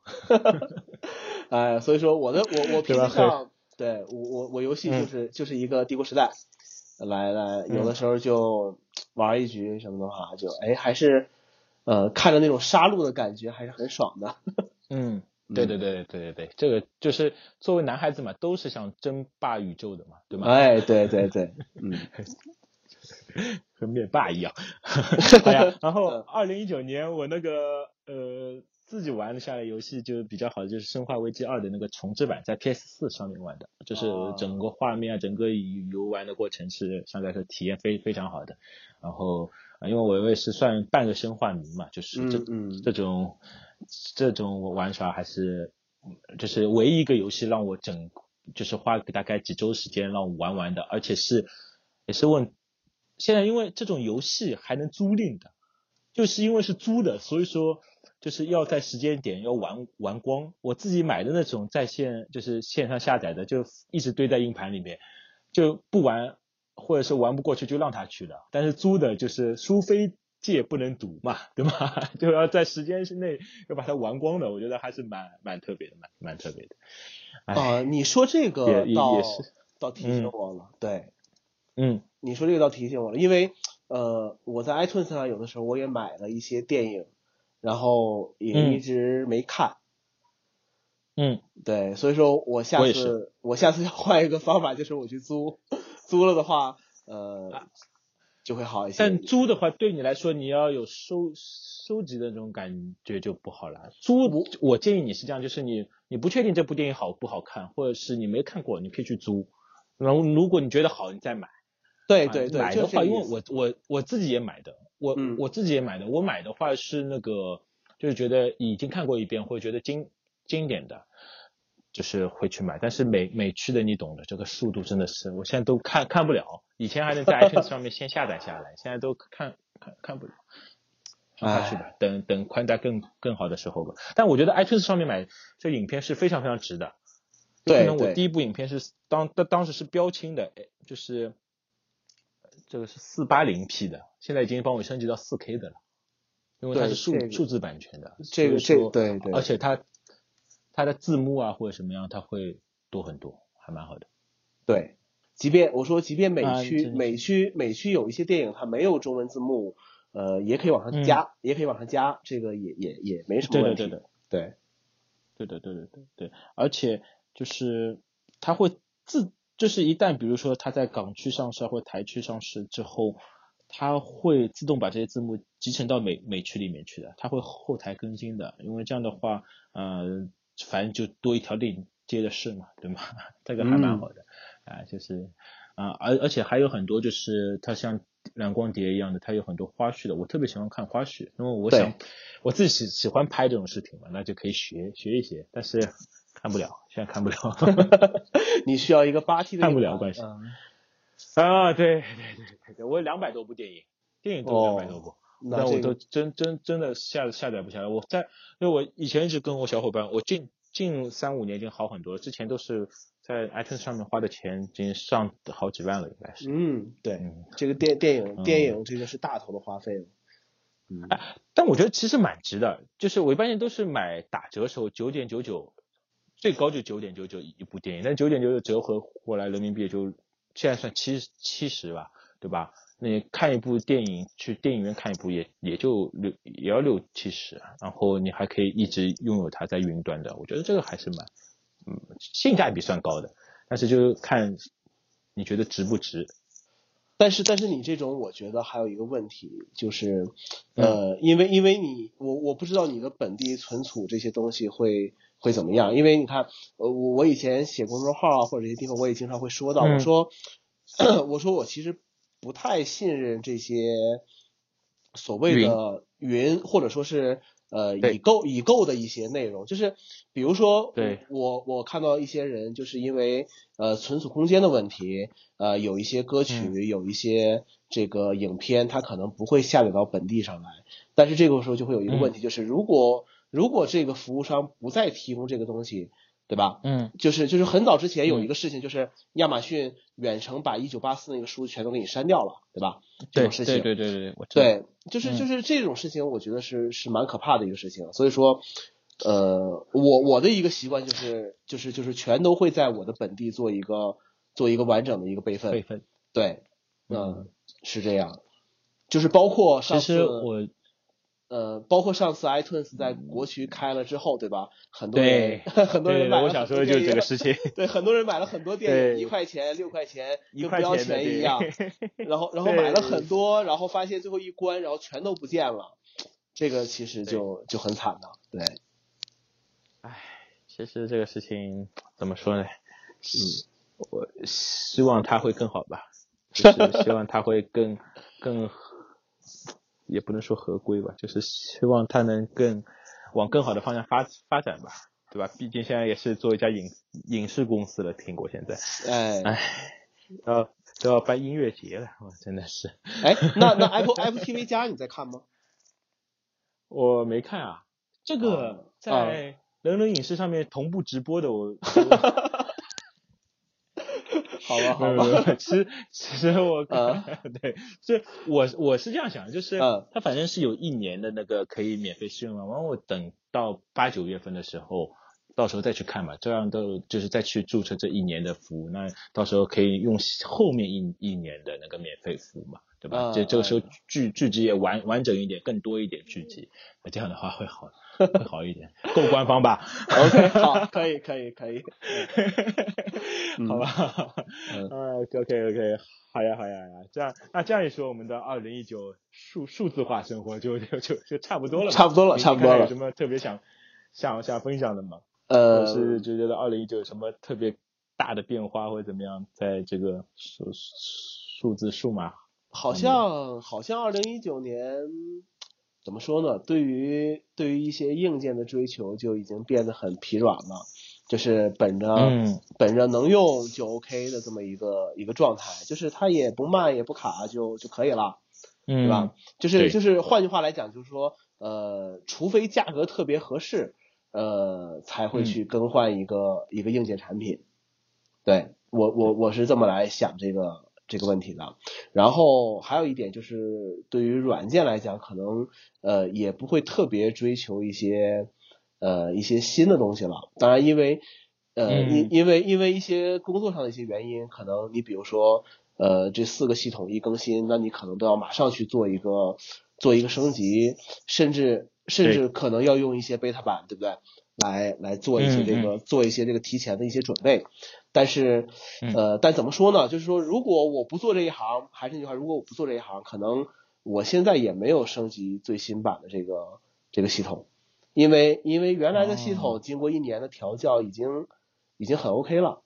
A: [LAUGHS]
B: 哎，所以说我的我我 [LAUGHS] PC 上，对我我我游戏就是就是一个帝国时代，来来有的时候就玩一局什么的话，就哎还是呃看着那种杀戮的感觉还是很爽的。[LAUGHS]
A: 嗯。对对对对对对这个就是作为男孩子嘛，都是想争霸宇宙的嘛，对吗？
B: 哎，对对对，嗯，[LAUGHS]
A: 和灭霸一样。[LAUGHS] 哎呀，然后二零一九年我那个呃自己玩的下来游戏就比较好的就是《生化危机二》的那个重置版，在 PS 四上面玩的，就是整个画面啊，整个游玩的过程是相对来说体验非非常好的。然后因为我也是算半个生化迷嘛，就是这嗯这种。这种玩耍还是，就是唯一一个游戏让我整，就是花大概几周时间让我玩完的，而且是，也是问，现在因为这种游戏还能租赁的，就是因为是租的，所以说就是要在时间点要玩玩光。我自己买的那种在线就是线上下载的，就一直堆在硬盘里面，就不玩或者是玩不过去就让他去了。但是租的就是苏菲。戒不能赌嘛，对吧？[LAUGHS] 就要在时间之内要把它玩光的，我觉得还是蛮蛮特别的，蛮蛮特别的。
B: 啊，你说这个倒倒提醒我了，对，
A: 嗯，
B: 你说这个倒提醒我了，因为呃，我在 iTunes 上有的时候我也买了一些电影，然后也一直没看。
A: 嗯，
B: 对，所以说我下次我下次要换一个方法，就是我去租，[LAUGHS] 租了的话，呃。就会好一些。
A: 但租的话，对你来说，你要有收收集的那种感觉就不好了。租，我建议你是这样，就是你你不确定这部电影好不好看，或者是你没看过，你可以去租。然后如果你觉得好，你再买。
B: 对对对。
A: 买的话，因为我我我自己也买的，我我自己也买的。我买的话是那个，就是觉得已经看过一遍，或者觉得经经典的。就是会去买，但是美美区的你懂的，这个速度真的是，我现在都看看不了。以前还能在 [LAUGHS] iTunes 上面先下载下来，现在都看看看不了。放下去吧，等等宽带更更好的时候吧。但我觉得 iTunes 上面买这影片是非常非常值的。
B: 对，
A: 我第一部影片是当当当时是标清的，就是这个是四八零 P 的，现在已经帮我升级到四 K 的了，因为它是数数字版权的。
B: 这个这对对，
A: 而且它。它的字幕啊或者什么样，它会多很多，还蛮好的。
B: 对，即便我说，即便美区美区美区有一些电影它没有中文字幕，呃，也可以往上加，也可以往上加，这个也也也没什么问题。
A: 对的，对对的，对对对对。而且就是它会自，就是一旦比如说它在港区上市或台区上市之后，它会自动把这些字幕集成到美美区里面去的，它会后台更新的，因为这样的话，呃。反正就多一条链接的事嘛，对吗？[LAUGHS] 这个还蛮好的，啊，就是，啊，而而且还有很多就是它像蓝光碟一样的，它有很多花絮的，我特别喜欢看花絮，因为我想我自己喜喜欢拍这种视频嘛，那就可以学学一些，但是看不了，现在看不了。[LAUGHS]
B: 你需要一个八 T 的
A: 看不了关系。啊，对对对对，我有两百多部电影，电影都两百多部，那我都真真真的下下载不下来。我在，因为我以前一直跟我小伙伴，我近近三五年已经好很多了，之前都是在 iTunes 上面花的钱已经上好几万了，应该是。
B: 嗯，对，这个电电影电影这个是大头的花费了。
A: 嗯，但我觉得其实蛮值的，就是我一般性都是买打折时候九点九九，最高就九点九九一部电影，但九点九九折合过来人民币就。现在算七七十吧，对吧？那你看一部电影，去电影院看一部也也就六也要六七十，然后你还可以一直拥有它在云端的，我觉得这个还是蛮，嗯，性价比算高的。但是就看你觉得值不值。
B: 但是但是你这种，我觉得还有一个问题就是，呃，因为因为你我我不知道你的本地存储这些东西会。会怎么样？因为你看，呃，我我以前写公众号啊，或者这些地方，我也经常会说到，我说，[COUGHS] 我说我其实不太信任这些所谓的云，或者说是呃已购已购的一些内容，就是比如说，对。我我看到一些人就是因为呃存储空间的问题，呃有一些歌曲，有一些这个影片，它可能不会下载到本地上来，但是这个时候就会有一个问题，就是如果如果这个服务商不再提供这个东西，对吧？
A: 嗯，
B: 就是就是很早之前有一个事情，就是亚马逊远程把一九八四那个书全都给你删掉了，对吧？这种事情，
A: 对对对对对，
B: 对，就是就是这种事情，我觉得是是蛮可怕的一个事情。所以说，呃，我我的一个习惯就是就是就是全都会在我的本地做一个做一个完整的一个备份。
A: 备份，
B: 对，嗯，是这样，就是包括上
A: 次我。
B: 呃，包括上次 iTunes 在国区开了之后，对吧？很多人 [LAUGHS] 很多人买了。
A: 我想说的就是这个事情。[LAUGHS]
B: 对，很多人买了很多电影，一块钱、六块钱，跟不要钱一样。[LAUGHS] 然后，然后买了很多，然后发现最后一关，然后全都不见了。这个其实就就很惨的，对。
A: 唉，其实这个事情怎么说呢？嗯，我希望它会更好吧，就是希望它会更更。也不能说合规吧，就是希望它能更往更好的方向发发展吧，对吧？毕竟现在也是做一家影影视公司了，苹果现在，
B: 哎
A: 哎，要都要办音乐节了，哇，真的是。
B: 哎，那那 Apple Apple TV 加你在看吗？[LAUGHS]
A: 我没看啊，这个在人人影视上面同步直播的我。[LAUGHS]
B: 好吧，好吧。
A: 其实，[LAUGHS] [LAUGHS] 其实我，对，是我我是这样想的，就是他反正是有一年的那个可以免费试用嘛，然后我等到八九月份的时候，到时候再去看嘛，这样都就是再去注册这一年的服务，那到时候可以用后面一一年的那个免费服务嘛，对吧？这这个时候剧剧集也完完整一点，更多一点剧集，那这样的话会好。会好一点，[LAUGHS] 够官方吧
B: ？OK，好，可以，可以，可以，[LAUGHS]
A: 好吧？啊，OK，OK，好呀，好呀，呀，这样，那这样一说，我们的二零一九数数字化生活就就就就差不多了，
B: 差不多了，差不多了。
A: 有什么特别想想想分享的吗？
B: 呃，
A: 是就觉得二零一九有什么特别大的变化或者怎么样，在这个数数字数码，
B: 好像好像二零一九年。怎么说呢？对于对于一些硬件的追求就已经变得很疲软了，就是本着本着能用就 OK 的这么一个一个状态，就是它也不慢也不卡就就可以了，对吧？就是就是换句话来讲，就是说呃，除非价格特别合适，呃，才会去更换一个一个硬件产品。对我我我是这么来想这个。这个问题的，然后还有一点就是，对于软件来讲，可能呃也不会特别追求一些呃一些新的东西了。当然，因为呃因因为因为一些工作上的一些原因，可能你比如说呃这四个系统一更新，那你可能都要马上去做一个做一个升级，甚至甚至可能要用一些 beta 版，对不对？来来做一些这个做一些这个提前的一些准备。但是，呃，但怎么说呢？就是说，如果我不做这一行，还是那句话，如果我不做这一行，可能我现在也没有升级最新版的这个这个系统，因为因为原来的系统经过一年的调教，已经已经很 OK 了，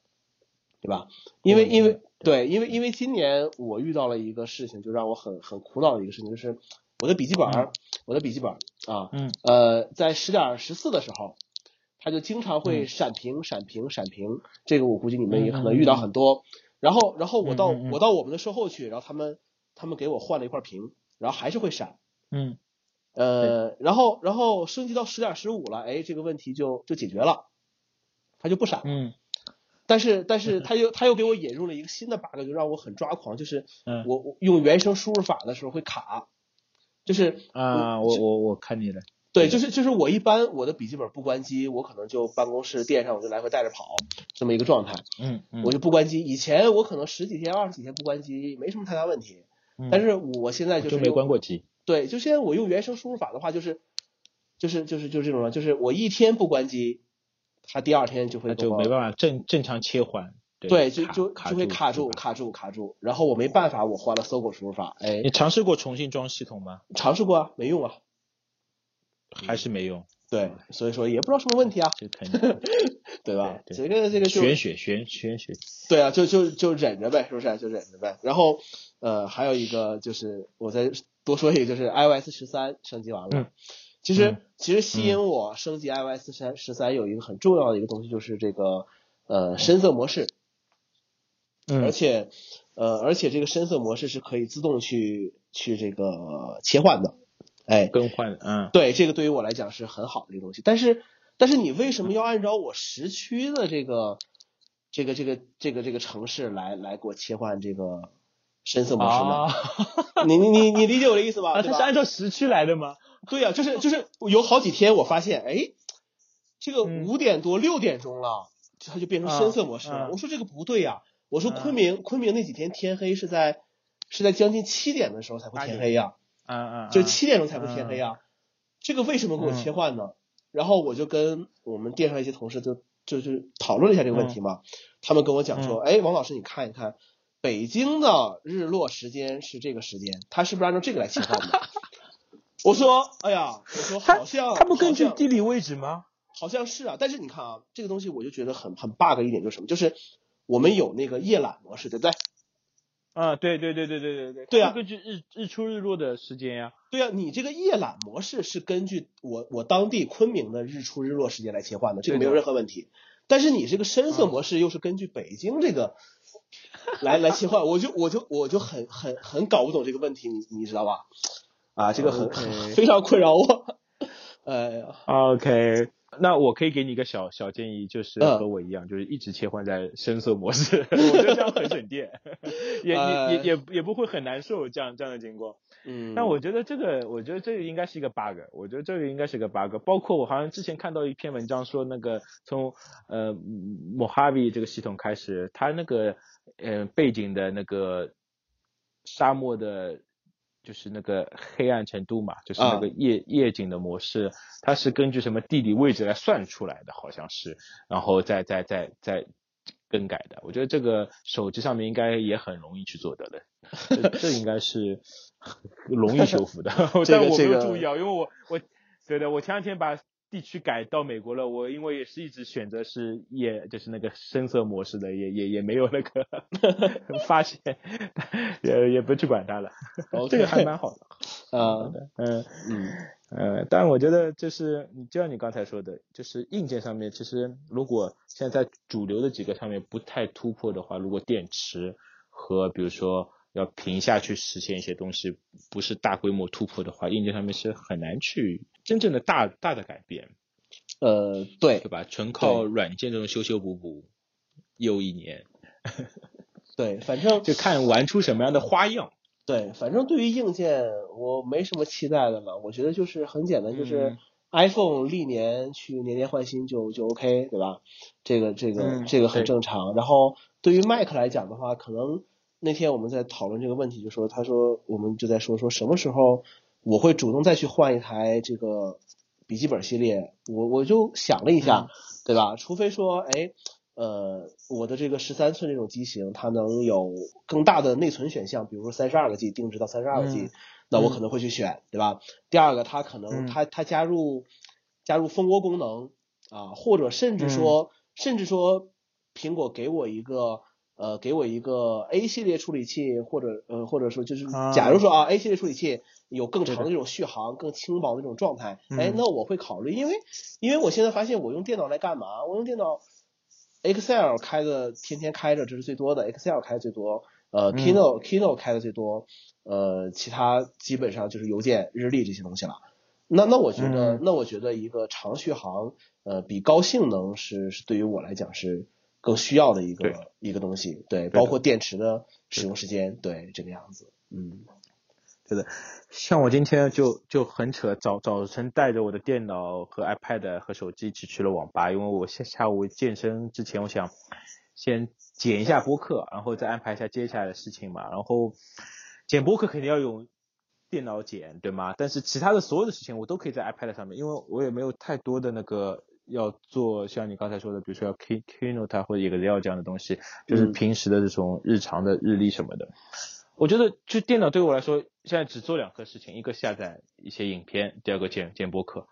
B: 对吧？因为因为对，因为因为今年我遇到了一个事情，就让我很很苦恼的一个事情，就是我的笔记本，
A: 嗯。
B: 我的笔记本啊，
A: 嗯。
B: 呃，在十点十四的时候，它就经常会
A: 嗯
B: 闪屏、闪屏、闪屏。这个我估计你们也可能遇到很多。然后，然后我到、我到我们的售后去，然后他们他们给我换了一块屏，然后还是会闪。
A: 嗯
B: 呃，然后然后升级到十点十五了，哎，这个问题就就解决了，它就不闪了。
A: 嗯
B: 但是但是 [LAUGHS] 他又他又给我引入了一个新的 bug，就让我很抓狂，就是我用原生输入法的时候会卡，就是
A: 啊，我我我看你的，
B: 对，就是就是我一般我的笔记本不关机，我可能就办公室垫上我就来回带着跑这么一个状态，
A: 嗯嗯，
B: 我就不关机。以前我可能十几天二十几天不关机没什么太大问题，
A: 嗯
B: 但是我现在就是
A: 就没关过机。
B: 对，就现在我用原生输入法的话，就是就是就是就是这种，就是我一天不关机，它第二天就会
A: 就没办法正正常切换。
B: 对，就就就会卡住卡住卡住，然后我没办法，我换了搜狗输入法，哎
A: 你，尝试过重新装系统吗？
B: 尝试过啊，没用啊，
A: 还是没用？
B: 对，所以说也不知道什么问题啊，
A: 这肯定 [LAUGHS]
B: 对吧？
A: 对
B: 这个这个就
A: 玄学玄玄学。
B: 对啊，就就就忍着呗，是不是？就忍着呗。然后呃，还有一个就是我再多说一个，就是 iOS 十三升级完了。
A: 嗯
B: 其实、
A: 嗯
B: 其实吸引我升级 iOS 十十三有一个很重要的一个东西，就是这个呃深色模式，而
A: 嗯
B: 且呃而且这个深色模式是可以自动去去这个切换的，哎，
A: 更换，嗯，
B: 对，这个对于我来讲是很好的一个东西。但是，但是你为什么要按照我时区的这个、这个、这个、这个、这个城市来来给我切换这个深色模式呢？
A: 啊，
B: 你你你你理解我的意思 [LAUGHS] 吧？
A: 它是按照时区来的吗？[LAUGHS]
B: 对呀、就是就是有好几天我发现，哎，这个
A: 嗯
B: 五点多六点钟了，它就变成深色模式了。我说这个不对呀、我说
A: 啊
B: 昆明、昆明那几天天黑是在是在将近七点的时候才会天黑呀、
A: 嗯嗯，
B: 就是七点钟才会天黑啊、这个为什么给我
A: 嗯
B: 切换呢？然后我就跟我们店上一些同事就就就讨论了一下这个问题嘛，他们跟我讲说，哎，王老师你看一看，北京的日落时间是这个时间，他是不是按照这个来切换的？[LAUGHS] 我说，哎呀，我说好像
A: 他不根据地理位置吗？
B: 好像是啊，但是你看啊，这个东西我就觉得很很 bug 一点就是什么，就是我们有那个夜览模式，对不对？
A: 啊，对对对对对对对，
B: 对啊
A: 根据日日出日落的时间呀。
B: 对啊，你这个夜览模式是根据我我当地昆明的日出日落时间来切换的，这个没有任何问题。但是你这个深色模式又是根据北京这个 [LAUGHS] 来来切换，我就我就我就很很很搞不懂这个问题，你你知道吧？啊，这个很 [LAUGHS] 非常困扰我。哎 [LAUGHS] 呀
A: ，OK，那我可以给你一个小小建议，就是
B: 嗯。
A: 和我一样，就是一直切换在深色模式，[LAUGHS] 我觉得这样很省电，[LAUGHS] 也
B: 呃。
A: 也也也也不会很难受这样这样的情况。
B: 嗯，
A: 但我觉得这个，我觉得这个应该是一个 bug，我觉得这个应该是个 bug。包括我好像之前看到一篇文章说，那个从呃 Mojave 这个系统开始，它那个呃背景的那个沙漠的，就是那个黑暗程度嘛，就是那个夜、夜景的模式，它是根据什么地理位置来算出来的，好像是，然后再再再再更改的。我觉得这个手机上面应该也很容易去做得的，这这应该是容易修复的。[LAUGHS] [LAUGHS] 但我没
B: 这个
A: 有注意啊，因为我我对的，我前两天把地区改到美国了，我因为也是一直选择是也，就是那个深色模式的，也也也没有那个 [LAUGHS] 发现，也也不去管它了。这个还蛮好的。[LAUGHS]
B: 啊，
A: 嗯
B: 嗯
A: 呃，但我觉得就是你就像你刚才说的，就是硬件上面，其实如果现在在主流的几个上面不太突破的话，如果电池和比如说要平下去实现一些东西，不是大规模突破的话，硬件上面是很难去真正的大大的改变，
B: 呃，对
A: 对吧？纯靠软件这种修修补补，又一年，[LAUGHS]
B: 对，反正
A: 就看玩出什么样的花样。
B: 对，反正对于硬件我没什么期待的了，我觉得就是很简单，就是
A: 嗯
B: iPhone 历年去年年换新就就 OK，对吧？这个这个、
A: 嗯
B: 这个很正常。然后对于 Mac 来讲的话，可能那天我们在讨论这个问题，就说他说我们就在说说什么时候我会主动再去换一台这个笔记本系列，我我就想了一下，
A: 嗯
B: 对吧？除非说，哎，呃，我的这个十三寸这种机型，它能有更大的内存选项，比如说三十二个 G 定制到三十二个 G，、
A: 嗯
B: 那我可能会去选，对吧？第二个，它可能
A: 嗯
B: 它它加入加入蜂窝功能啊，或者甚至说、甚至说苹果给我一个呃，给我一个 A 系列处理器，或者呃，或者说就是
A: 啊
B: 假如说啊，A 系列处理器有更长
A: 的
B: 的这种续航、更轻薄的这种状态，哎
A: 嗯，
B: 那我会考虑，因为因为我现在发现我用电脑来干嘛？我用电脑 Excel 开的天天开着，这是最多的，Excel 开的最多，呃
A: 嗯
B: ，Keynote、Keynote 开的最多，呃，其他基本上就是邮件、日历这些东西了。那那我觉得，
A: 嗯
B: 那我觉得一个长续航，呃，比高性能是是对于我来讲是更需要的一个一个东西，对，包括电池的使用时间，对，这个样子，嗯对的
A: 像我今天就就很扯，早早晨带着我的电脑和 iPad 和手机一起去了网吧，因为我下下午健身之前，我想先剪一下播客，然后再安排一下接下来的事情嘛。然后剪播客肯定要用电脑剪，对吗？但是其他的所有的事情我都可以在 iPad 上面，因为我也没有太多的那个要做，像你刚才说的，比如说要 Key Keynote 啊或者 Excel 这样的东西，就是
B: 嗯
A: 平时的这种日常的日历什么的。我觉得就电脑对我来说，现在只做两个事情，一个下载一些影片，第二个剪剪播客，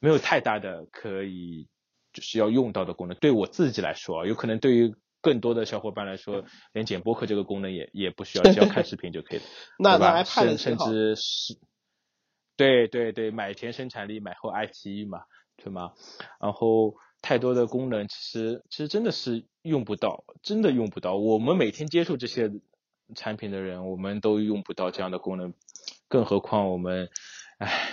A: 没有太大的可以就是要用到的功能。对我自己来说啊，有可能对于更多的小伙伴来说，连剪播客这个功能也也不需要，只要看视频就可以了。[LAUGHS]
B: 那那 iPad
A: 甚甚至是，对对对，买前生产力，买后爱奇艺嘛，对吗？然后太多的功能，其实其实真的是用不到，真的用不到。我们每天接触这些产品的人，我们都用不到这样的功能，更何况我们，唉，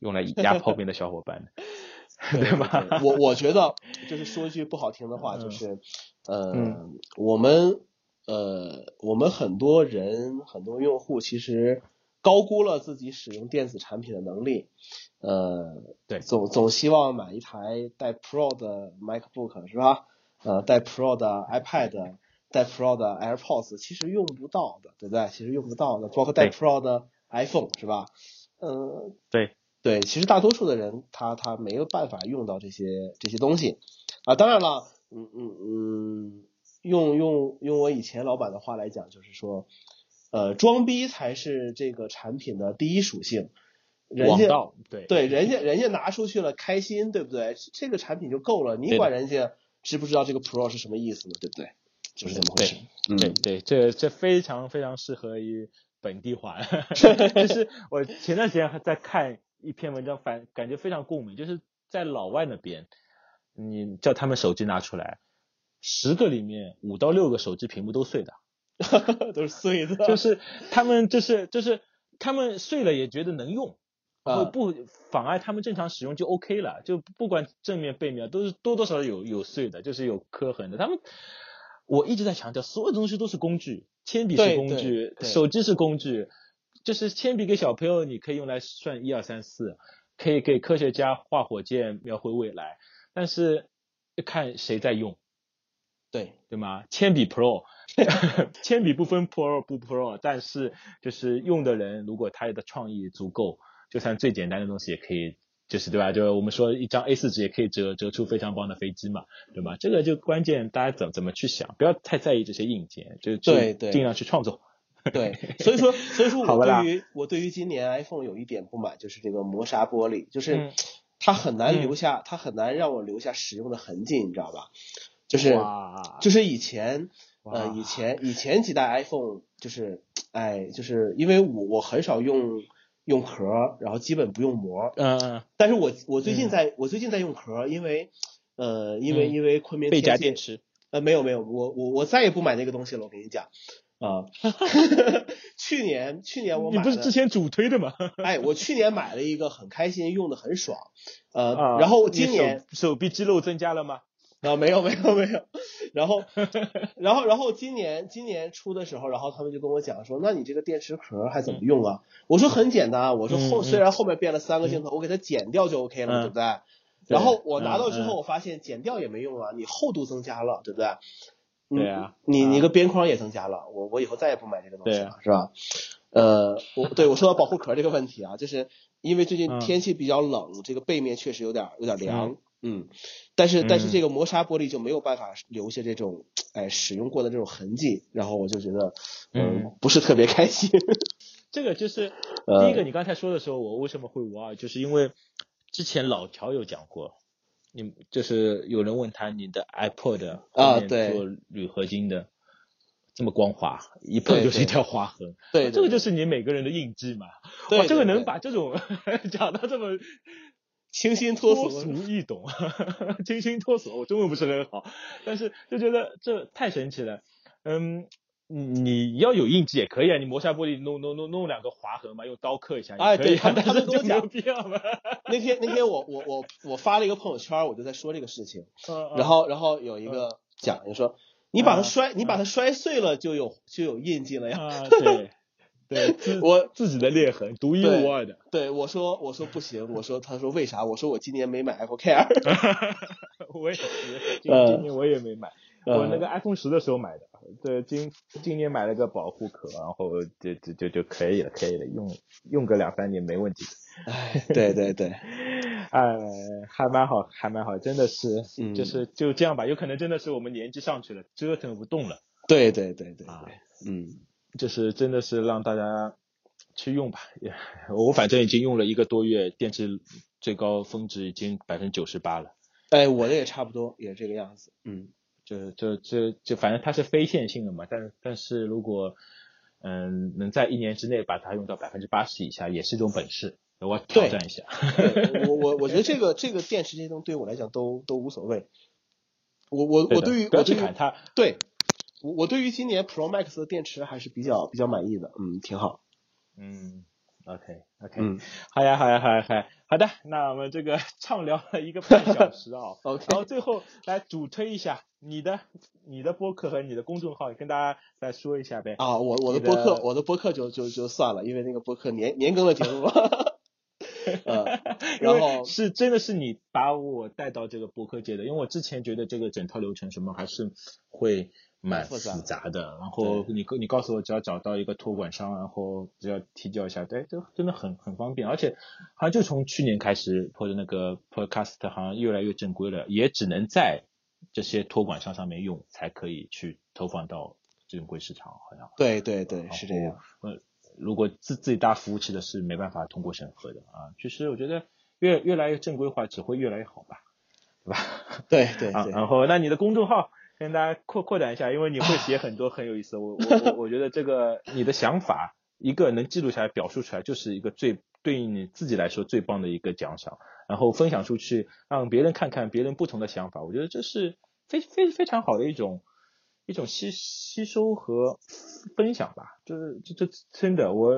A: 用来压泡面的小伙伴呢，[LAUGHS] 对吧？
B: 对我我觉得就是说一句不好听的话，[LAUGHS]
A: 嗯
B: 就是，呃，
A: 嗯
B: 我们呃，我们很多人很多用户其实高估了自己使用电子产品的能力，呃，
A: 对
B: 总总希望买一台带 Pro 的 MacBook 是吧？呃，带 Pro 的 iPad。带 Pro 的 AirPods 其实用不到的，对不对？其实用不到的，包括带 Pro 的 iPhone 是吧？嗯、
A: 对，
B: 对，其实大多数的人他他没有办法用到这些这些东西啊。当然了，嗯嗯嗯，用用用我以前老板的话来讲，就是说，呃，装逼才是这个产品的第一属性。人家
A: 对
B: 对人家人家拿出去了开心，对不对？这个产品就够了，你管人家知不知道这个 Pro 是什么意思呢？对不对？就是这么回事。嗯，
A: 对对，这这非常非常适合于本地化。[LAUGHS] 就是我前段时间还在看一篇文章，反感觉非常共鸣，就是在老外那边，你叫他们手机拿出来，十个里面五到六个手机屏幕都碎的，[LAUGHS]
B: 都是碎的。
A: 就是他们就是就是他们碎了也觉得能用。然后
B: 啊
A: 不妨碍他们正常使用就 OK 了，就不管正面背面都是多多少少有有碎的，就是有磕痕的。他们我一直在强调，所有东西都是工具，铅笔是工具，手机是工具，就是铅笔给小朋友你可以用来算一二三四，可以给科学家画火箭描绘未来，但是看谁在用，
B: 对
A: 对吗？铅笔 Pro，[LAUGHS] 铅笔不分 Pro 不 Pro，但是就是用的人如果他的创意足够，就算最简单的东西也可以。就是对吧？就是我们说一张 A 4纸也可以折折出非常棒的飞机嘛，对吧？这个就关键大家怎怎么去想，不要太在意这些硬件，就就
B: 对对
A: 尽量去创作。
B: 对，所以说，[LAUGHS] 所以说我对于我对于今年 iPhone 有一点不满，就是这个磨砂玻璃，就是
A: 嗯
B: 它很难
A: 嗯
B: 留下，它很难让我留下使用的痕迹，你知道吧？就是就是以前呃以前以前几代 iPhone 就是哎就是因为我我很少用用壳，然后基本不用膜，
A: 嗯嗯，
B: 但是我我最近
A: 嗯。
B: 在、我最近在用壳，因为呃因为、
A: 嗯。
B: 因为昆明
A: 被夹电池，
B: 呃，没有没有，我我我再也不买那个东西了，我跟你讲。啊。[LAUGHS] 去年去年我
A: 你不是之前主推的吗？[LAUGHS]
B: 哎，我去年买了一个很开心，用的很爽，呃，
A: 啊
B: 然后今年
A: 手臂肌肉增加了吗？
B: 啊没有没有没有，然后然后然后今年今年初的时候，然后他们就跟我讲说，那你这个电池壳还怎么用啊？我说很简单啊，我说后、虽然后面变了三个镜头，我给它剪掉就 OK 了，
A: 嗯
B: 对不对？然后我拿到之
A: 嗯
B: 后，我发现剪掉也没用啊，你厚度增加了，对不对？嗯
A: 对啊
B: 你你
A: 啊
B: 个边框也增加了，我我以后再也不买这个东西了，是吧？呃，我对我说到保护壳这个问题啊，就是因为最近
A: 嗯
B: 天气比较冷，这个背面确实有点有点凉，嗯，但是但是
A: 嗯
B: 这个磨砂玻璃就没有办法留下这种哎使用过的这种痕迹，然后我就觉得嗯
A: 嗯
B: 不是特别开心，[LAUGHS]
A: 这个就是
B: 呃
A: 第一个，你刚才说的时候，我为什么会挖，就是因为之前老乔有讲过，你就是有人问他你的 iPod
B: 啊对
A: 做铝合金的，这么光滑，一碰就是一条划痕。
B: 对，
A: 这个就是你每个人的印记嘛。
B: 对，
A: 这个能把这种 [LAUGHS] 讲到这么
B: 清新脱
A: 俗易懂，[LAUGHS] 清新脱俗，我中文不是很好，但是就觉得这太神奇了。嗯。你要有印记也可以啊，你磨砂玻璃弄弄弄弄两个划痕嘛，用刀刻一下
B: 哎，对，
A: 但是
B: 就
A: 没有必要嘛。[LAUGHS]
B: 那天那天我我我我发了一个朋友圈，我就在说这个事情，然后然后有一个讲就说，你把它摔你把它摔碎了就有就有印记了
A: 呀。对对，[LAUGHS] 我自己的裂痕，独一无二的。
B: 对，我说我说不行，我说他说为啥？我说我今年没买 Apple [LAUGHS] Care。
A: 我也是，[LAUGHS] 今今年我也没买。我那个 iPhone 十的时候买的，对，今今年买了个保护壳，然后就就就就可以了，可以了，用用个两三年没问题。
B: 哎，对对对，
A: 哎，还蛮好，还蛮好，真的是，就是就这样吧，有可能真的是我们年纪上去了，折腾不动了。
B: 对对对对，啊，嗯，
A: 就是真的是让大家去用吧，也我反正已经用了一个多月，电池最高峰值已经百分之九十八了。
B: 哎，我的也差不多，也这个样子，嗯。
A: 就就就就反正它是非线性的嘛，但但是如果嗯能在一年之内把它用到百分之八十以下，也是一种本事。我挑战一下。
B: 我我我觉得这个 [LAUGHS] 这个电池这些东西对我来讲都都无所谓。我我我对于我对于
A: 它，
B: 对我我对于今年 Pro Max 的电池还是比较比较满意的，嗯，挺好。
A: 嗯。OK，OK，嗯，好呀，好呀，好呀，好呀，好的，那我们这个 [LAUGHS] 畅聊了一个半小时啊，[LAUGHS]
B: OK，
A: 然后最后来主推一下你的你的播客和你的公众号，跟大家再说一下呗。
B: 啊，我我的播客，我的播客就就就算了，因为那个播客年年更的节目嘛。[LAUGHS] 呃，[LAUGHS] 然后
A: 是真的是你把我带到这个博客界的，因为我之前觉得这个整套流程什么还是会。蛮复杂的，然后你你告诉我，只要找到一个托管商，然后只要提交一下，对，这真的很很方便，而且好像就从去年开始，或者那个 Podcast 好像越来越正规了，也只能在这些托管商上面用，才可以去投放到正规市场，好像。
B: 对对对，是这样。
A: 呃，如果自自己搭服务器的是没办法通过审核的啊。其实我觉得越越来越正规化，只会越来越好吧，对吧？[LAUGHS]
B: 对对对。
A: 然后那你的公众号？跟大家扩扩展一下，因为你会写很多很有意思。我我我我觉得这个你的想法，一个能记录下来表述出来，就是一个最对应你自己来说最棒的一个奖赏。然后分享出去，让别人看看别人不同的想法，我觉得这是非非非常好的一种一种吸吸收和分享吧。就是这这真的我。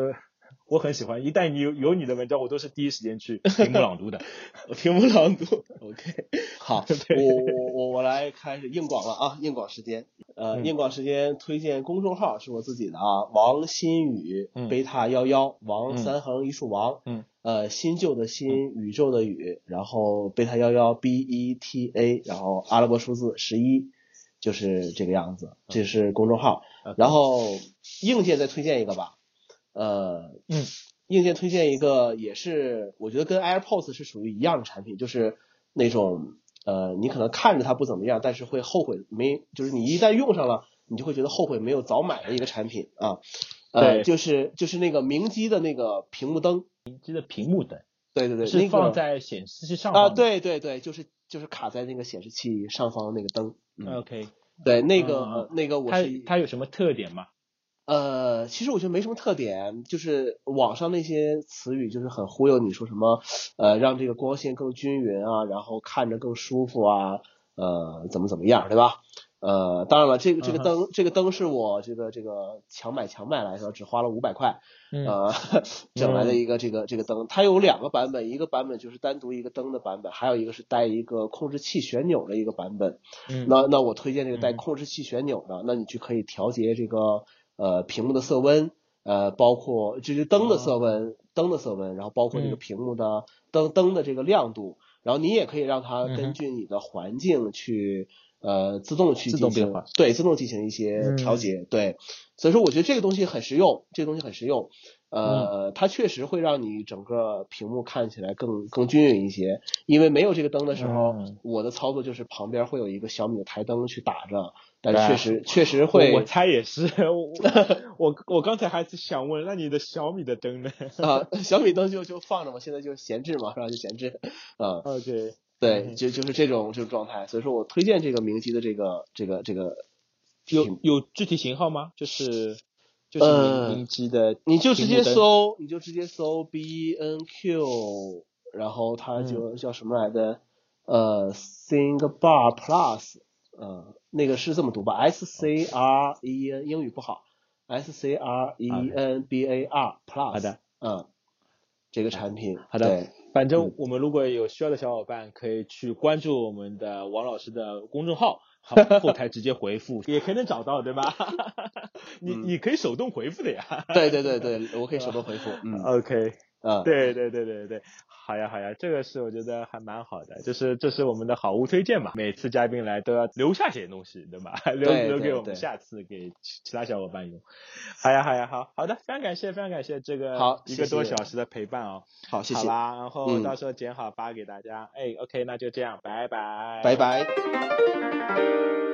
A: 我很喜欢，一旦你有有你的文章，我都是第一时间去 [LAUGHS] 听幕朗读的。
B: 我听幕朗读，OK，好，[LAUGHS] 我我我我来开始硬广了啊，硬广时间，呃，硬广时间推荐公众号是我自己的啊，王新宇贝塔幺幺，王三横一竖王，
A: 嗯，
B: 呃，新旧的新宇宙的宇，然后贝塔幺幺 B E T A，然后阿拉伯数字十一，就是这个样子，这是公众号，然后硬件再推荐一个吧。呃，
A: 嗯，
B: 硬件推荐一个，也是我觉得跟 AirPods 是属于一样的产品，就是那种呃，你可能看着它不怎么样，但是会后悔没，就是你一旦用上了，你就会觉得后悔没有早买的一个产品啊。呃，就是就是那个明基的那个屏幕灯，
A: 明基的屏幕灯，
B: 对对对，
A: 是放在显示器上
B: 啊，对对对，就是就是卡在那个显示器上方的那个灯。
A: OK，
B: 对，那个那个我是
A: 它有什么特点吗？
B: 呃，其实我觉得没什么特点，就是网上那些词语就是很忽悠你，说什么呃让这个光线更均匀啊，然后看着更舒服啊，呃怎么怎么样，对吧？呃，当然了，这个这个灯这个灯是我这个这个强买强卖来说，只花了五百块，呃 [LAUGHS] 整来的一个这个这个灯，它有两个版本，一个版本就是单独一个灯的版本，还有一个是带一个控制器旋钮的一个版本。那那我推荐这个带控制器旋钮的，那你就可以调节这个。呃，屏幕的色温，呃，包括就是灯的色温，灯的色温，然后包括这个屏幕的灯灯的这个亮度，然后你也可以让它根据你的环境去呃自动去进行对自动进行一些调节，对，所以说我觉得这个东西很实用，这个东西很实用。呃，它确实会让你整个屏幕看起来更更均匀一些，因为没有这个灯的时候，我的操作就是旁边会有一个小米的台灯去打着，但确实确实会。
A: 我猜也是，[LAUGHS] 我我我刚才还是想问，那你的小米的灯呢？
B: 啊，小米灯就就放着嘛，现在就闲置嘛，是吧？就闲置。啊
A: ，OK，
B: 对，就就是这种这种状态，所以说我推荐这个明基的这个这个这个。
A: 有有具体型号吗？就是就是明基的，
B: 你就直接搜，你就直接搜 B N Q，然后它就叫什么来着？呃，ThinkBar Plus，呃，那个是这么读吧？S C R E N，英语不好，S C R E N B A R Plus。
A: 好的，
B: 嗯，这个产品。
A: 好的，反正我们如果有需要的小伙伴，可以去关注我们的王老师的公众号，好，[LAUGHS] 后台直接回复，也可以能找到，对吧？[LAUGHS] 你你可以手动回复的呀。
B: 对对对对，我可以手动回复。嗯
A: ，OK。
B: 嗯，
A: 对对对对对，好呀好呀，这个是我觉得还蛮好的，就是这是我们的好物推荐嘛，每次嘉宾来都要留下些东西，对吧？[LAUGHS] 留留给我们下次给其他小伙伴用。好呀好呀好好的，非常感谢非常感谢这个
B: 好
A: 一个多小时的陪伴
B: 哦。好谢谢。
A: 好啦，然后到时候剪好发给大家。哎，OK，那就这样，拜拜。
B: 拜拜。